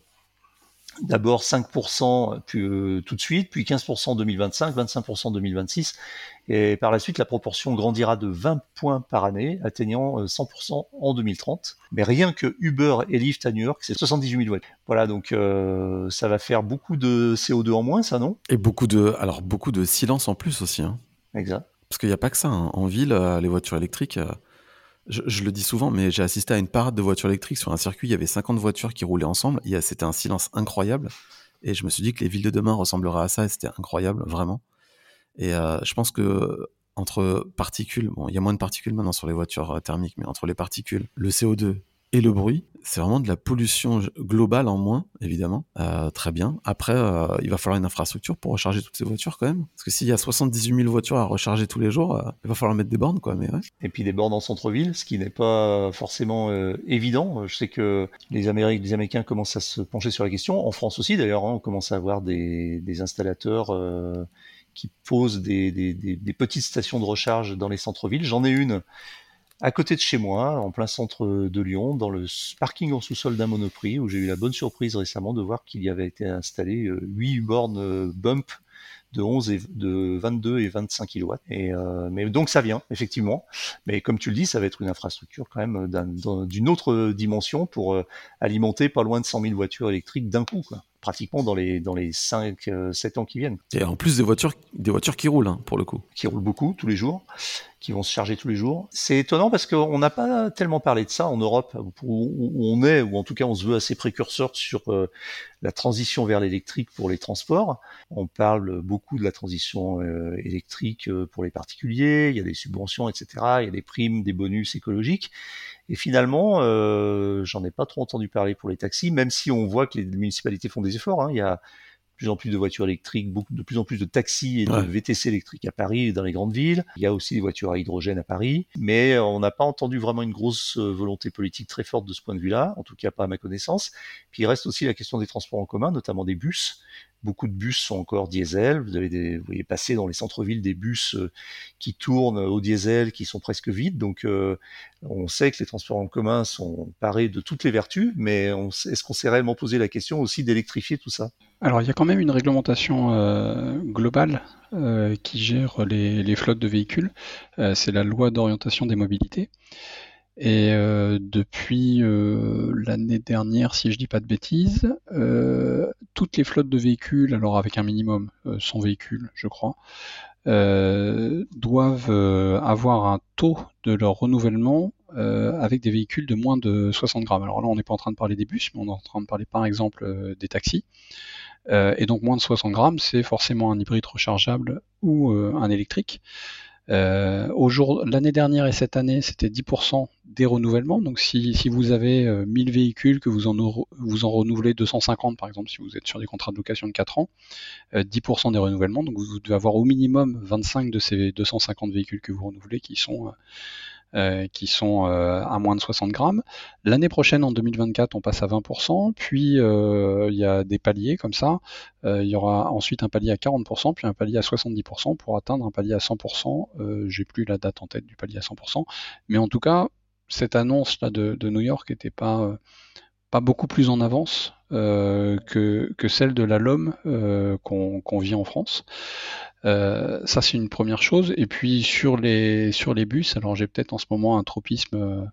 D'abord 5% puis, euh, tout de suite, puis 15% en 2025, 25% en 2026. Et par la suite, la proportion grandira de 20 points par année, atteignant 100% en 2030. Mais rien que Uber et Lyft à New York, c'est 78 000 watts. Voilà, donc euh, ça va faire beaucoup de CO2 en moins, ça, non? Et beaucoup de, alors beaucoup de silence en plus aussi. Hein. Exact. Parce qu'il n'y a pas que ça. hein. En ville, euh, les voitures électriques, euh, je, le dis souvent, mais j'ai assisté à une parade de voitures électriques sur un circuit. Il y avait 50 voitures qui roulaient ensemble. C'était un silence incroyable. Et je me suis dit que les villes de demain ressembleraient à ça. Et c'était incroyable, vraiment. Et euh, je pense que entre particules, bon, il y a moins de particules maintenant sur les voitures euh, thermiques, mais entre les particules, le CO2 et le bruit, c'est vraiment de la pollution globale en moins, évidemment. Euh, très bien. Après, euh, il va falloir une infrastructure pour recharger toutes ces voitures quand même. Parce que s'il y a 78 000 voitures à recharger tous les jours, euh, il va falloir mettre des bornes, quoi. Mais. Et puis des bornes en centre-ville, ce qui n'est pas forcément évident. Je sais que les, Américains, commencent à se pencher sur la question. En France aussi, d'ailleurs, hein, on commence à avoir des, installateurs qui posent des petites stations de recharge dans les centres-villes. J'en ai une à côté de chez moi, en plein centre de Lyon, dans le parking en sous-sol d'un Monoprix, où j'ai eu la bonne surprise récemment de voir qu'il y avait été installé euh, 8 bornes euh, bump de 11 et de 22 et 25 kW. Et euh, mais donc ça vient effectivement. Mais comme tu le dis, ça va être une infrastructure quand même d'un- d'un- d'une autre dimension pour euh, alimenter pas loin de 100 000 voitures électriques d'un coup. Pratiquement dans les dans les 5 7 ans qui viennent, Et en plus des voitures, des voitures qui roulent, hein, pour le coup. qui roulent beaucoup tous les jours, qui vont se charger tous les jours. C'est étonnant parce qu'on n'a pas tellement parlé de ça en Europe, où, on est, ou en tout cas on se veut assez précurseur sur euh, la transition vers l'électrique pour les transports. On parle beaucoup de la transition euh, électrique euh, pour les particuliers, il y a des subventions, etc. Il y a des primes, des bonus écologiques. Et finalement, euh, j'en ai pas trop entendu parler pour les taxis, même si on voit que les municipalités font des efforts. Hein. Il y a de plus en plus de voitures électriques, beaucoup, de plus en plus de taxis et de Ouais. VTC électriques à Paris et dans les grandes villes. Il y a aussi des voitures à hydrogène à Paris, mais on n'a pas entendu vraiment une grosse euh, volonté politique très forte de ce point de vue-là, en tout cas pas à ma connaissance. Puis il reste aussi la question des transports en commun, notamment des bus. Beaucoup de bus sont encore diesel. Vous avez voyez passer dans les centres-villes des bus euh, qui tournent au diesel, qui sont presque vides. Donc, euh, on sait que les transports en commun sont parés de toutes les vertus, mais est-ce qu'on s'est réellement posé la question aussi d'électrifier tout ça? Alors, il y a quand même une réglementation euh, globale qui gère les, flottes de véhicules. C'est la loi d'orientation des mobilités. Et euh, depuis euh, l'année dernière, si je dis pas de bêtises, euh, toutes les flottes de véhicules, alors avec un minimum, euh, 100 véhicules, je crois, euh, doivent euh, avoir un taux de leur renouvellement euh, avec des véhicules de moins de 60 grammes. Alors là, on n'est pas en train de parler des bus, mais on est en train de parler par exemple euh, des taxis. Euh, et donc moins de 60 grammes, c'est forcément un hybride rechargeable ou euh, un électrique. Euh, l'année dernière et cette année, c'était 10% des renouvellements. Donc si, vous avez euh, 1000 véhicules, que vous en, vous en renouvelez 250 par exemple, si vous êtes sur des contrats de location de 4 ans, euh, 10% des renouvellements. Donc vous devez avoir au minimum 25 de ces 250 véhicules que vous renouvelez qui sont euh, euh, qui sont euh, à moins de 60 grammes. L'année prochaine, en 2024, on passe à 20%, puis euh, il y a des paliers comme ça. Euh, il y aura ensuite un palier à 40%, puis un palier à 70% pour atteindre un palier à 100%. Euh, J'ai plus la date en tête du palier à 100%, mais en tout cas, cette annonce là de, New York n'était pas euh, pas beaucoup plus en avance euh, que, que celle de la LOM euh, qu'on vit en France. Ça c'est une première chose. Et puis sur les sur les bus, alors j'ai peut-être en ce moment un tropisme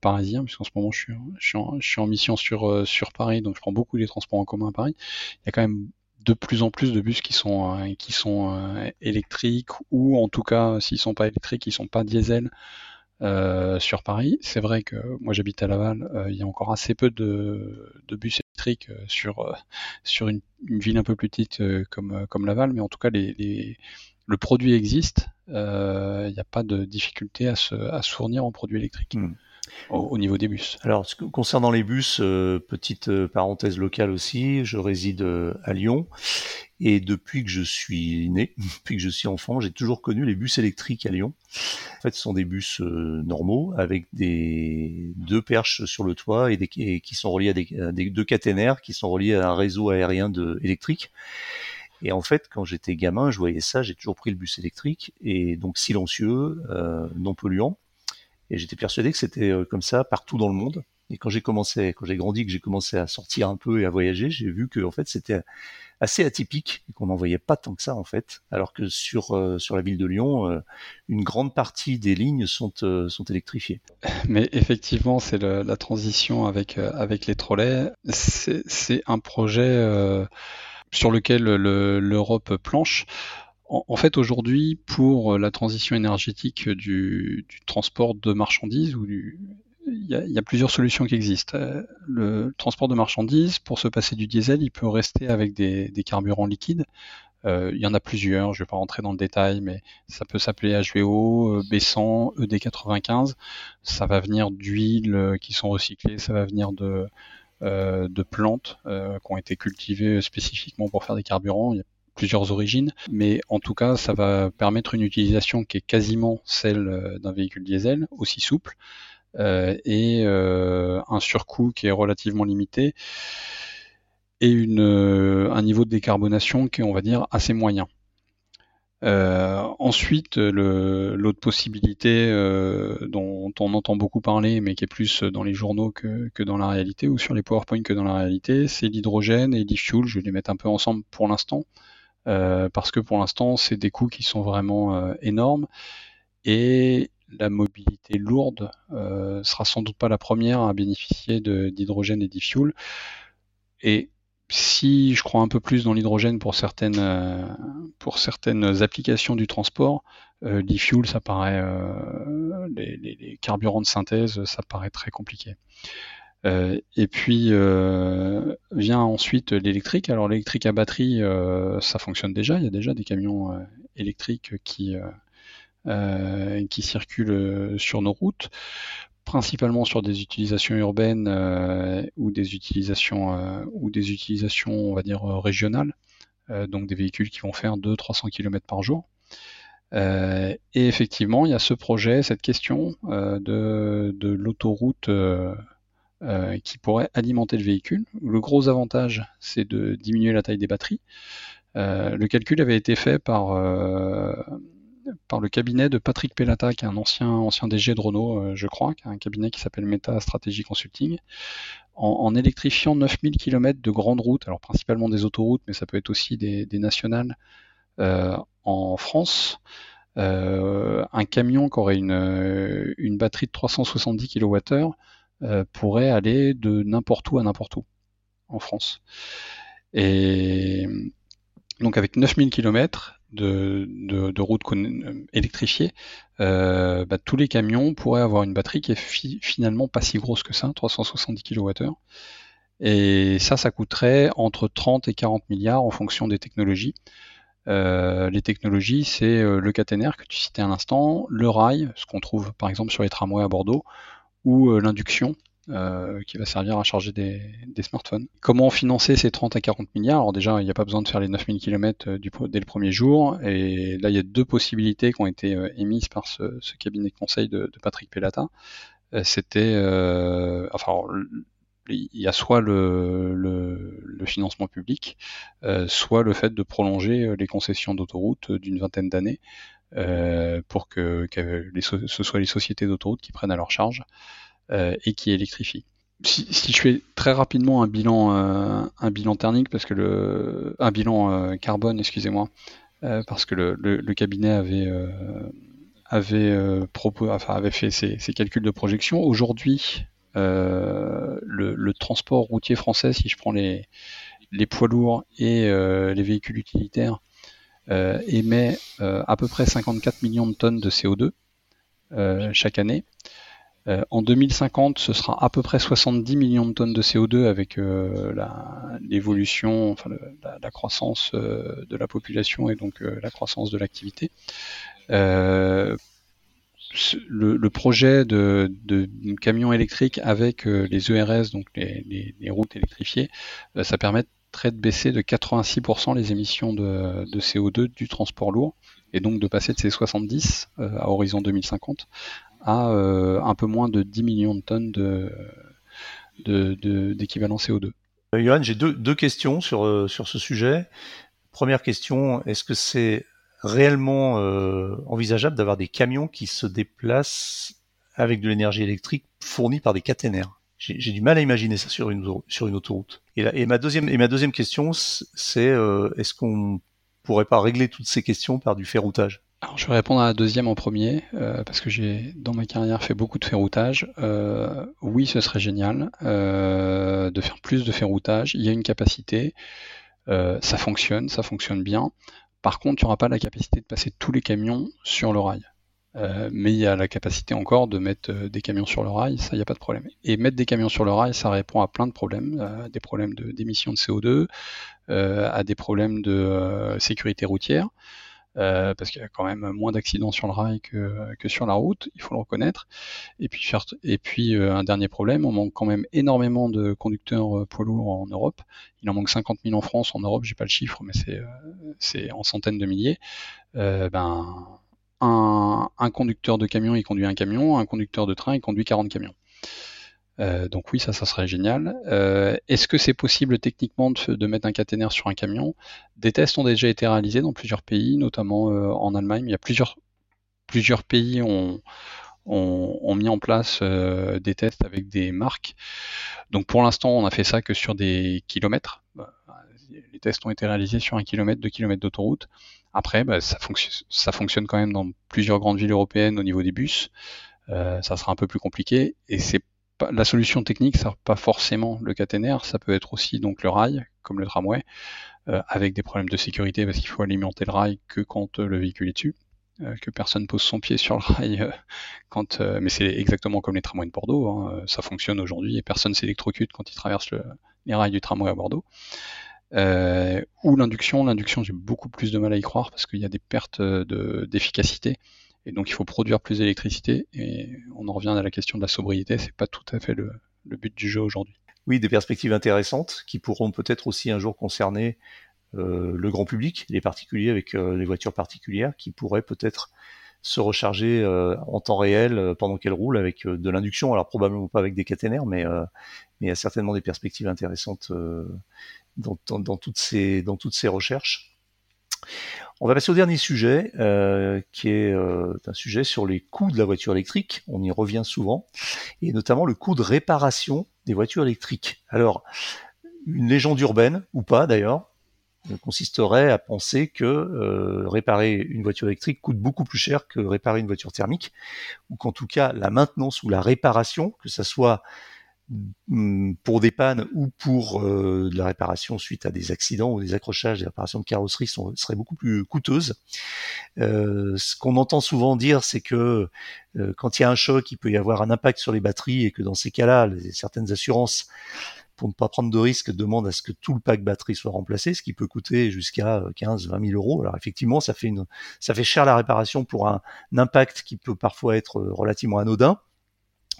parisien, puisqu'en ce moment je suis, je suis, en, mission sur sur Paris, donc je prends beaucoup les transports en commun à Paris. Il y a quand même de plus en plus de bus qui sont qui sont électriques ou en tout cas s'ils sont pas électriques, ils sont pas diesel. Euh, sur Paris. C'est vrai que moi j'habite à Laval, euh, il y a encore assez peu de, bus électriques euh, sur, sur une, ville un peu plus petite comme, comme Laval, mais en tout cas le produit existe, il n'y a pas de difficulté à se, à fournir en produits électriques. Hmm. Au, au, niveau des bus. Alors, concernant les bus, euh, petite euh, parenthèse locale aussi, je réside euh, à Lyon et depuis que je suis né, depuis que je suis enfant, j'ai toujours connu les bus électriques à Lyon. En fait, ce sont des bus normaux avec des deux perches sur le toit et, qui sont reliés à des, deux caténaires qui sont reliés à un réseau aérien électrique. Et en fait, quand j'étais gamin, je voyais ça, j'ai toujours pris le bus électrique et donc silencieux, non polluant. Et j'étais persuadé que c'était comme ça partout dans le monde. Et quand j'ai commencé, quand j'ai grandi, que j'ai commencé à sortir un peu et à voyager, j'ai vu que en fait c'était assez atypique et qu'on n'en voyait pas tant que ça en fait. Alors que sur euh, sur la ville de Lyon, euh, une grande partie des lignes sont euh, sont électrifiées. Mais effectivement, c'est la transition avec avec les trolleys. C'est un projet sur lequel l'Europe planche. En, fait, aujourd'hui, pour la transition énergétique du, du, transport de marchandises ou du, il y, a, plusieurs solutions qui existent. Euh, le transport de marchandises, pour se passer du diesel, il peut rester avec des, carburants liquides. Euh, il y en a plusieurs, je ne vais pas rentrer dans le détail, mais ça peut s'appeler HVO, B100, ED95. Ça va venir d'huiles euh, qui sont recyclées, ça va venir de, de plantes qui ont été cultivées spécifiquement pour faire des carburants. Il y a plusieurs origines, mais en tout cas, ça va permettre une utilisation qui est quasiment celle d'un véhicule diesel, aussi souple. Euh, et euh, un surcoût qui est relativement limité et euh, un niveau de décarbonation qui est, on va dire, assez moyen. ensuite, l'autre possibilité dont on entend beaucoup parler, mais qui est plus dans les journaux que, que, dans la réalité, ou sur les PowerPoint que dans la réalité, c'est l'hydrogène et l'e-fuel. Je vais les mettre un peu ensemble pour l'instant, parce que pour l'instant, c'est des coûts qui sont vraiment énormes. Et la mobilité lourde euh, sera sans doute pas la première à bénéficier d'hydrogène et d'e-fuel. Et si je crois un peu plus dans l'hydrogène pour certaines, euh, applications du transport, euh, l'e-fuel, ça paraît, euh, les, carburants de synthèse, ça paraît très compliqué. Et puis vient ensuite l'électrique. Alors l'électrique à batterie, ça fonctionne déjà. Il y a déjà des camions électriques qui euh, qui circulent euh, sur nos routes, principalement sur des utilisations urbaines euh, ou des utilisations ou des utilisations, on va dire régionales, donc des véhicules qui vont faire 200-300 km par jour. et effectivement, il y a ce projet, cette question de, de l'autoroute qui pourrait alimenter le véhicule. Le gros avantage, c'est de diminuer la taille des batteries. le calcul avait été fait par par le cabinet de Patrick Pellata, qui est un ancien, ancien DG de Renault, euh, je crois, qui a un cabinet qui s'appelle Meta Strategy Consulting, en, électrifiant 9000 km de grandes routes, alors principalement des autoroutes, mais ça peut être aussi des, nationales euh, en France. Euh, un camion qui aurait une, une batterie de 370 kWh pourrait aller de n'importe où à n'importe où en France. Et donc avec 9000 km, de, de, routes électrifiées, euh, bah, tous les camions pourraient avoir une batterie qui est finalement pas si grosse que ça, 370 kWh. Et ça, ça coûterait entre 30 et 40 milliards en fonction des technologies. Euh, les technologies, c'est euh, le caténaire que tu citais à l'instant, le rail, ce qu'on trouve par exemple sur les tramways à Bordeaux, ou l'induction, euh, qui va servir à charger des, smartphones. Comment financer ces 30 à 40 milliards? Alors déjà, il n'y a pas besoin de faire les 9000 km euh, dès le premier jour. Et là, il y a deux possibilités qui ont été euh, émises par ce, cabinet de conseil de, Patrick Pellata. C'était, enfin, il y a soit le, financement public, soit le fait de prolonger les concessions d'autoroute d'une vingtaine d'années pour que, ce soit les sociétés d'autoroute qui prennent à leur charge euh, et qui électrifie. Si, si, je fais très rapidement un bilan, euh, un bilan thermique, parce que le, un bilan euh, carbone, excusez-moi, parce que le, le, cabinet avait avait, propos, enfin, avait fait ses, ses, calculs de projection. Aujourd'hui, le, le, transport routier français, si je prends les, les poids lourds et les véhicules utilitaires, émet à peu près 54 millions de tonnes de CO2 chaque année. Euh, en 2050, ce sera à peu près 70 millions de tonnes de CO2 avec euh, l'évolution, enfin la, croissance euh, de la population et donc la croissance de l'activité. Le, projet de, de, camion électrique avec les ERS, donc les, routes électrifiées, ça permettrait de baisser de 86% les émissions de, de, CO2 du transport lourd et donc de passer de ces 70 à horizon 2050 à euh, un peu moins de 10 millions de tonnes de, d'équivalent CO2. Euh, Johan, j'ai deux, questions sur, euh, ce sujet. Première question, est-ce que c'est réellement envisageable d'avoir des camions qui se déplacent avec de l'énergie électrique fournie par des caténaires? J'ai du mal à imaginer ça sur une autoroute. Et, ma deuxième, et ma deuxième question, c'est euh, est-ce qu'on pourrait pas régler toutes ces questions par du ferroutage? Alors, je vais répondre à la deuxième en premier, euh, parce que j'ai dans ma carrière fait beaucoup de ferroutage. Euh, oui, ce serait génial euh, de faire plus de ferroutage. Il y a une capacité, euh, ça fonctionne, ça fonctionne bien. Par contre, il n'y aura pas la capacité de passer tous les camions sur le rail. Euh, mais il y a la capacité encore de mettre euh, des camions sur le rail, ça, il n'y a pas de problème. Et mettre des camions sur le rail, ça répond à plein de problèmes, à des problèmes d'émissions de, CO2, euh, à des problèmes de sécurité routière. Euh, parce qu'il y a quand même moins d'accidents sur le rail que, que, sur la route, il faut le reconnaître. Et puis, et puis euh, un dernier problème, on manque quand même énormément de conducteurs poids lourds en Europe. Il en manque 50 000 en France, en Europe, j'ai pas le chiffre, mais c'est en centaines de milliers. ben un, conducteur de camion, il conduit un camion, un conducteur de train, il conduit 40 camions. Euh, donc oui, ça, ça serait génial. Euh, est-ce que c'est possible techniquement de, mettre un caténaire sur un camion? Des tests ont déjà été réalisés dans plusieurs pays, notamment euh, en Allemagne. Il y a plusieurs, pays ont, ont, mis en place des tests avec des marques. Donc pour l'instant, on a fait ça que sur des kilomètres. Les tests ont été réalisés sur un kilomètre, deux kilomètres d'autoroute. Après, bah, ça, fonctionne quand même dans plusieurs grandes villes européennes au niveau des bus. Euh, ça sera un peu plus compliqué et c'est la solution technique, ça pas forcément le caténaire, ça peut être aussi donc le rail, comme le tramway, euh, avec des problèmes de sécurité parce qu'il faut alimenter le rail que quand euh, le véhicule est dessus, que personne pose son pied sur le rail mais c'est exactement comme les tramways de Bordeaux, hein, ça fonctionne aujourd'hui et personne s'électrocute quand il traverse les rails du tramway à Bordeaux. Euh, ou l'induction, l'induction j'ai beaucoup plus de mal à y croire parce qu'il y a des pertes d'efficacité et donc il faut produire plus d'électricité et on en revient à la question de la sobriété, c'est pas tout à fait le, but du jeu aujourd'hui. Oui, des perspectives intéressantes qui pourront peut-être aussi un jour concerner euh, le grand public, les particuliers avec euh, les voitures particulières qui pourraient peut-être se recharger euh, en temps réel euh, pendant qu'elles roulent avec de l'induction. Alors probablement pas avec des caténaires, mais il y a certainement des perspectives intéressantes dans, toutes ces, recherches. On va passer au dernier sujet, euh, qui est euh, un sujet sur les coûts de la voiture électrique. On y revient souvent, et notamment le coût de réparation des voitures électriques. Alors, une légende urbaine, ou pas d'ailleurs, consisterait à penser que euh, réparer une voiture électrique coûte beaucoup plus cher que réparer une voiture thermique, ou qu'en tout cas la maintenance ou la réparation, que ça soit pour des pannes ou pour euh, de la réparation suite à des accidents ou des accrochages, des réparations de carrosserie sont, seraient beaucoup plus coûteuses. Euh, ce qu'on entend souvent dire, c'est que euh, quand il y a un choc, il peut y avoir un impact sur les batteries et que dans ces cas-là, certaines assurances, pour ne pas prendre de risques, demandent à ce que tout le pack batterie soit remplacé, ce qui peut coûter jusqu'à 15, 20 000 euros. Alors effectivement, ça fait cher la réparation pour un impact qui peut parfois être relativement anodin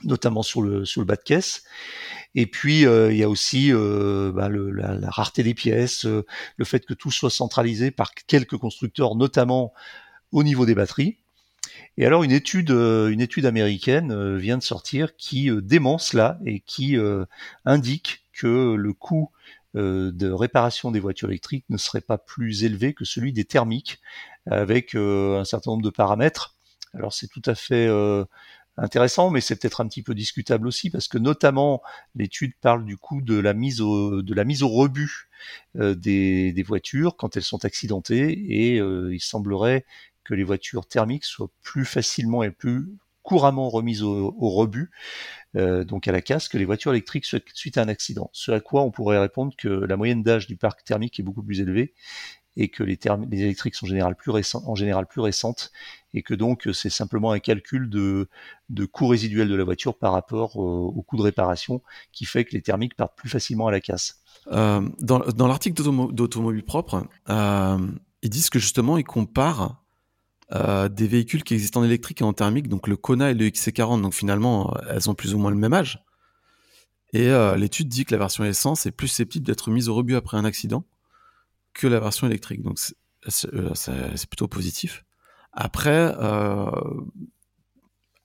notamment sur le sur le bas de caisse. Et puis euh, il y a aussi euh, la, la, rareté des pièces, euh, le fait que tout soit centralisé par quelques constructeurs, notamment au niveau des batteries. Et alors une étude une étude américaine vient de sortir qui dément cela et qui indique que le coût de réparation des voitures électriques ne serait pas plus élevé que celui des thermiques, avec un certain nombre de paramètres. Alors c'est tout à fait intéressant, mais c'est peut-être un petit peu discutable aussi parce que notamment l'étude parle du coup de la mise au de la mise au rebut euh, des, des, voitures quand elles sont accidentées et euh, il semblerait que les voitures thermiques soient plus facilement et plus couramment remises au, au rebut, euh, donc à la casse, que les voitures électriques suite à un accident. Ce à quoi on pourrait répondre que la moyenne d'âge du parc thermique est beaucoup plus élevée et que les, électriques sont en général plus récentes, et que donc c'est simplement un calcul de, coût résiduel de la voiture par rapport au, coût de réparation qui fait que les thermiques partent plus facilement à la casse. Euh, dans, l'article d'automobile propre, euh, ils disent que justement ils comparent euh, des véhicules qui existent en électrique et en thermique, donc le Kona et le XC40, donc finalement elles ont plus ou moins le même âge. Et euh, l'étude dit que la version essence est plus susceptible d'être mise au rebut après un accident que la version électrique. Donc c'est euh, plutôt positif. Après, euh,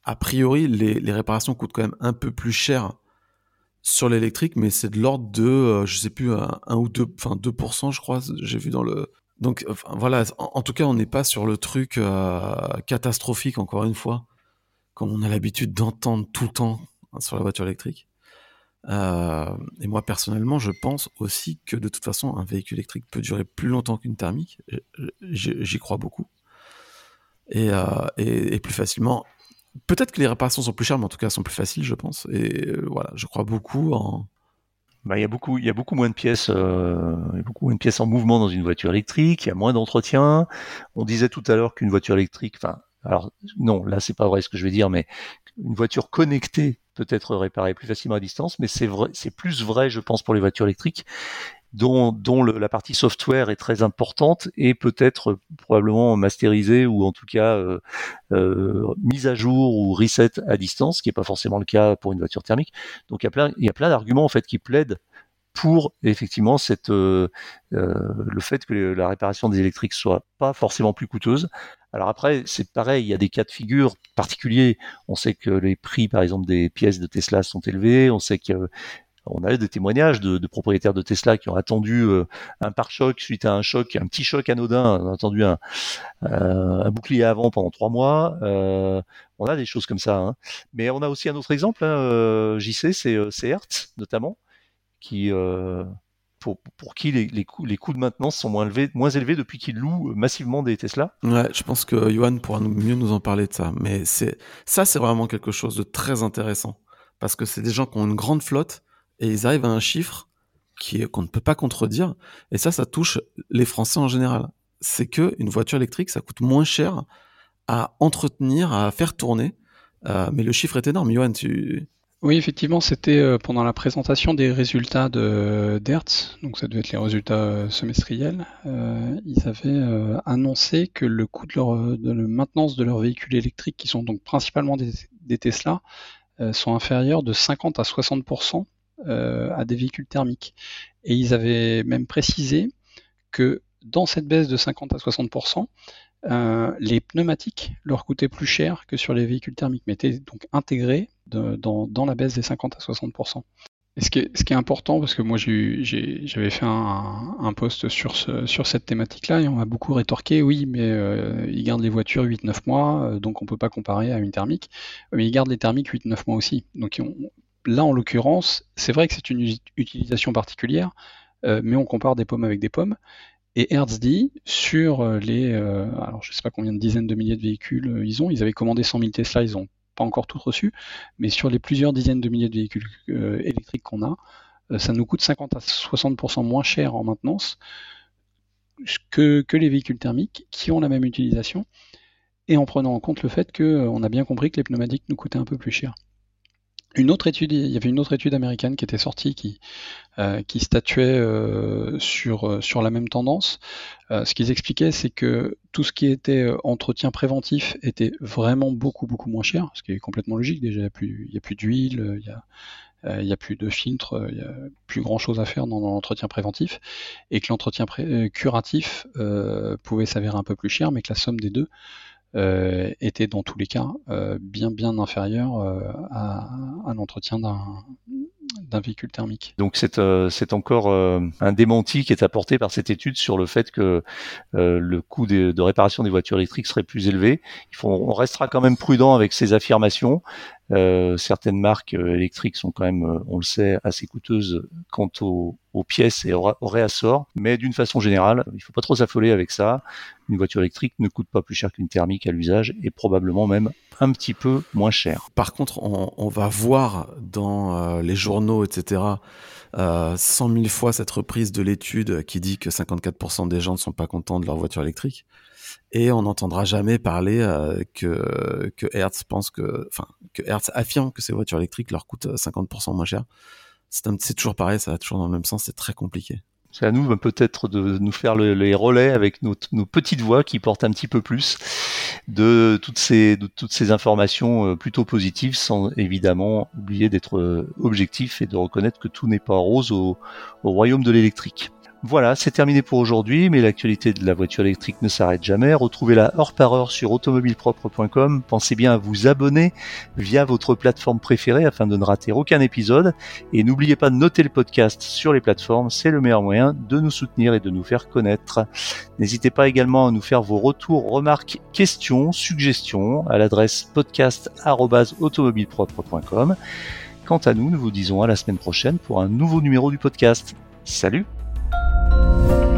a priori, les, réparations coûtent quand même un peu plus cher sur l'électrique, mais c'est de l'ordre de, euh, je sais plus, 1 ou 2, enfin 2%, je crois, j'ai vu dans le. Donc voilà, en, tout cas, on n'est pas sur le truc euh, catastrophique, encore une fois, comme on a l'habitude d'entendre tout le temps sur la voiture électrique. Euh, et moi personnellement, je pense aussi que de toute façon, un véhicule électrique peut durer plus longtemps qu'une thermique. J'y crois beaucoup. Et, euh, et, plus facilement. Peut-être que les réparations sont plus chères, mais en tout cas sont plus faciles, je pense. Et euh, voilà, je crois beaucoup en, bah, il y a beaucoup, y a beaucoup moins de pièces, euh, beaucoup moins de pièces en mouvement dans une voiture électrique. Il y a moins d'entretien. On disait tout à l'heure qu'une voiture électrique, enfin, alors non, là c'est pas vrai ce que je vais dire, mais une voiture connectée peut être réparée plus facilement à distance, mais c'est vrai, c'est plus vrai, je pense, pour les voitures électriques dont, dont la partie software est très importante et peut-être probablement masterisée ou en tout cas euh, euh, mise à jour ou reset à distance, ce qui n'est pas forcément le cas pour une voiture thermique. Donc il y a plein, il y a plein d'arguments en fait qui plaident pour effectivement cette, euh, euh le fait que la réparation des électriques soit pas forcément plus coûteuse. Alors après, c'est pareil, il y a des cas de figure particuliers. On sait que les prix, par exemple, des pièces de Tesla sont élevés. On sait que on a des témoignages de, propriétaires de Tesla qui ont attendu euh, un pare-choc suite à un choc, un petit choc anodin, on a attendu un, euh, bouclier avant pendant trois mois. Euh, on a des choses comme ça. Hein. Mais on a aussi un autre exemple, hein, JC, c'est Hertz notamment, qui pour, pour, qui les, les, coûts, les coûts de maintenance sont moins élevés, moins élevés depuis qu'ils louent massivement des Tesla. Ouais, je pense que Johan pourra mieux nous en parler de ça. Mais c'est ça, c'est vraiment quelque chose de très intéressant parce que c'est des gens qui ont une grande flotte et ils arrivent à un chiffre qui qu'on ne peut pas contredire. Et ça, ça touche les Français en général. C'est que une voiture électrique, ça coûte moins cher à entretenir, à faire tourner. Euh, mais le chiffre est énorme. Johan, tu... Oui, effectivement, c'était euh, pendant la présentation des résultats de d'Hertz, donc ça devait être les résultats euh, semestriels. ils avaient annoncé que le coût de, leur, de la maintenance de leurs véhicules électriques, qui sont donc principalement des, des Tesla, sont inférieurs de 50 à 60% euh, à des véhicules thermiques. Et ils avaient même précisé que dans cette baisse de 50 à 60%, euh, les pneumatiques leur coûtaient plus cher que sur les véhicules thermiques, mais étaient donc intégrés dans, la baisse des 50 à 60%. Et ce qui est, important, parce que moi j'avais fait un, post sur, ce, sur cette thématique-là, et on m'a beaucoup rétorqué, oui, mais euh, ils gardent les voitures 8-9 mois, donc on peut pas comparer à une thermique, mais ils gardent les thermiques 8-9 mois aussi. Donc on, là, en l'occurrence, c'est vrai que c'est une utilisation particulière, euh, mais on compare des pommes avec des pommes. Et Hertz dit, sur euh, les, euh, alors je sais pas combien de dizaines de milliers de véhicules ils ont, ils avaient commandé 100 000 Tesla, ils n'ont pas encore tout reçu, mais sur les plusieurs dizaines de milliers de véhicules électriques qu'on a, ça nous coûte 50 à 60% moins cher en maintenance que, que, les véhicules thermiques qui ont la même utilisation, et en prenant en compte le fait qu'on a bien compris que les pneumatiques nous coûtaient un peu plus cher une autre étude, il y avait une autre étude américaine qui était sortie qui, euh, qui statuait euh, sur, euh, sur la même tendance. ce qu'ils expliquaient, c'est que tout ce qui était entretien préventif était vraiment beaucoup beaucoup moins cher, ce qui est complètement logique. Déjà, il n'y a plus, d'huile, il y a il n'y a plus de filtre, il n'y a plus grand chose à faire dans, l'entretien préventif, et que l'entretien curatif pouvait s'avérer un peu plus cher, mais que la somme des deux euh, était dans tous les cas euh, bien bien inférieur euh, à, l'entretien d'un d'un véhicule thermique. Donc c'est euh, encore un démenti qui est apporté par cette étude sur le fait que le coût de, de, réparation des voitures électriques serait plus élevé. Il faut, on restera quand même prudent avec ces affirmations. Certaines marques électriques sont quand même, on le sait, assez coûteuses quant aux, pièces et au, réassort. Mais d'une façon générale, il faut pas trop s'affoler avec ça. Une voiture électrique ne coûte pas plus cher qu'une thermique à l'usage et probablement même un petit peu moins cher. Par contre, on, on va voir dans les journaux etc. Euh, 100 000 fois cette reprise de l'étude qui dit que 54% des gens ne sont pas contents de leur voiture électrique. Et on n'entendra jamais parler euh, que, que Hertz pense que, enfin, que Hertz affirme que ces voitures électriques leur coûtent 50% moins cher. C'est toujours pareil, ça va toujours dans le même sens, c'est très compliqué. C'est à nous ben, peut-être de nous faire les relais avec nos, petites voix qui portent un petit peu plus de toutes ces, de toutes ces informations euh, plutôt positives sans évidemment oublier d'être euh, objectif et de reconnaître que tout n'est pas rose au, au royaume de l'électrique. Voilà, c'est terminé pour aujourd'hui, mais l'actualité de la voiture électrique ne s'arrête jamais. Retrouvez-la heure par heure sur automobilepropre.com. Pensez bien à vous abonner via votre plateforme préférée afin de ne rater aucun épisode. Et n'oubliez pas de noter le podcast sur les plateformes, c'est le meilleur moyen de nous soutenir et de nous faire connaître. N'hésitez pas également à nous faire vos retours, remarques, questions, suggestions à l'adresse podcast.automobilepropre.com. quant à nous, nous vous disons à la semaine prochaine pour un nouveau numéro du podcast. Salut thank you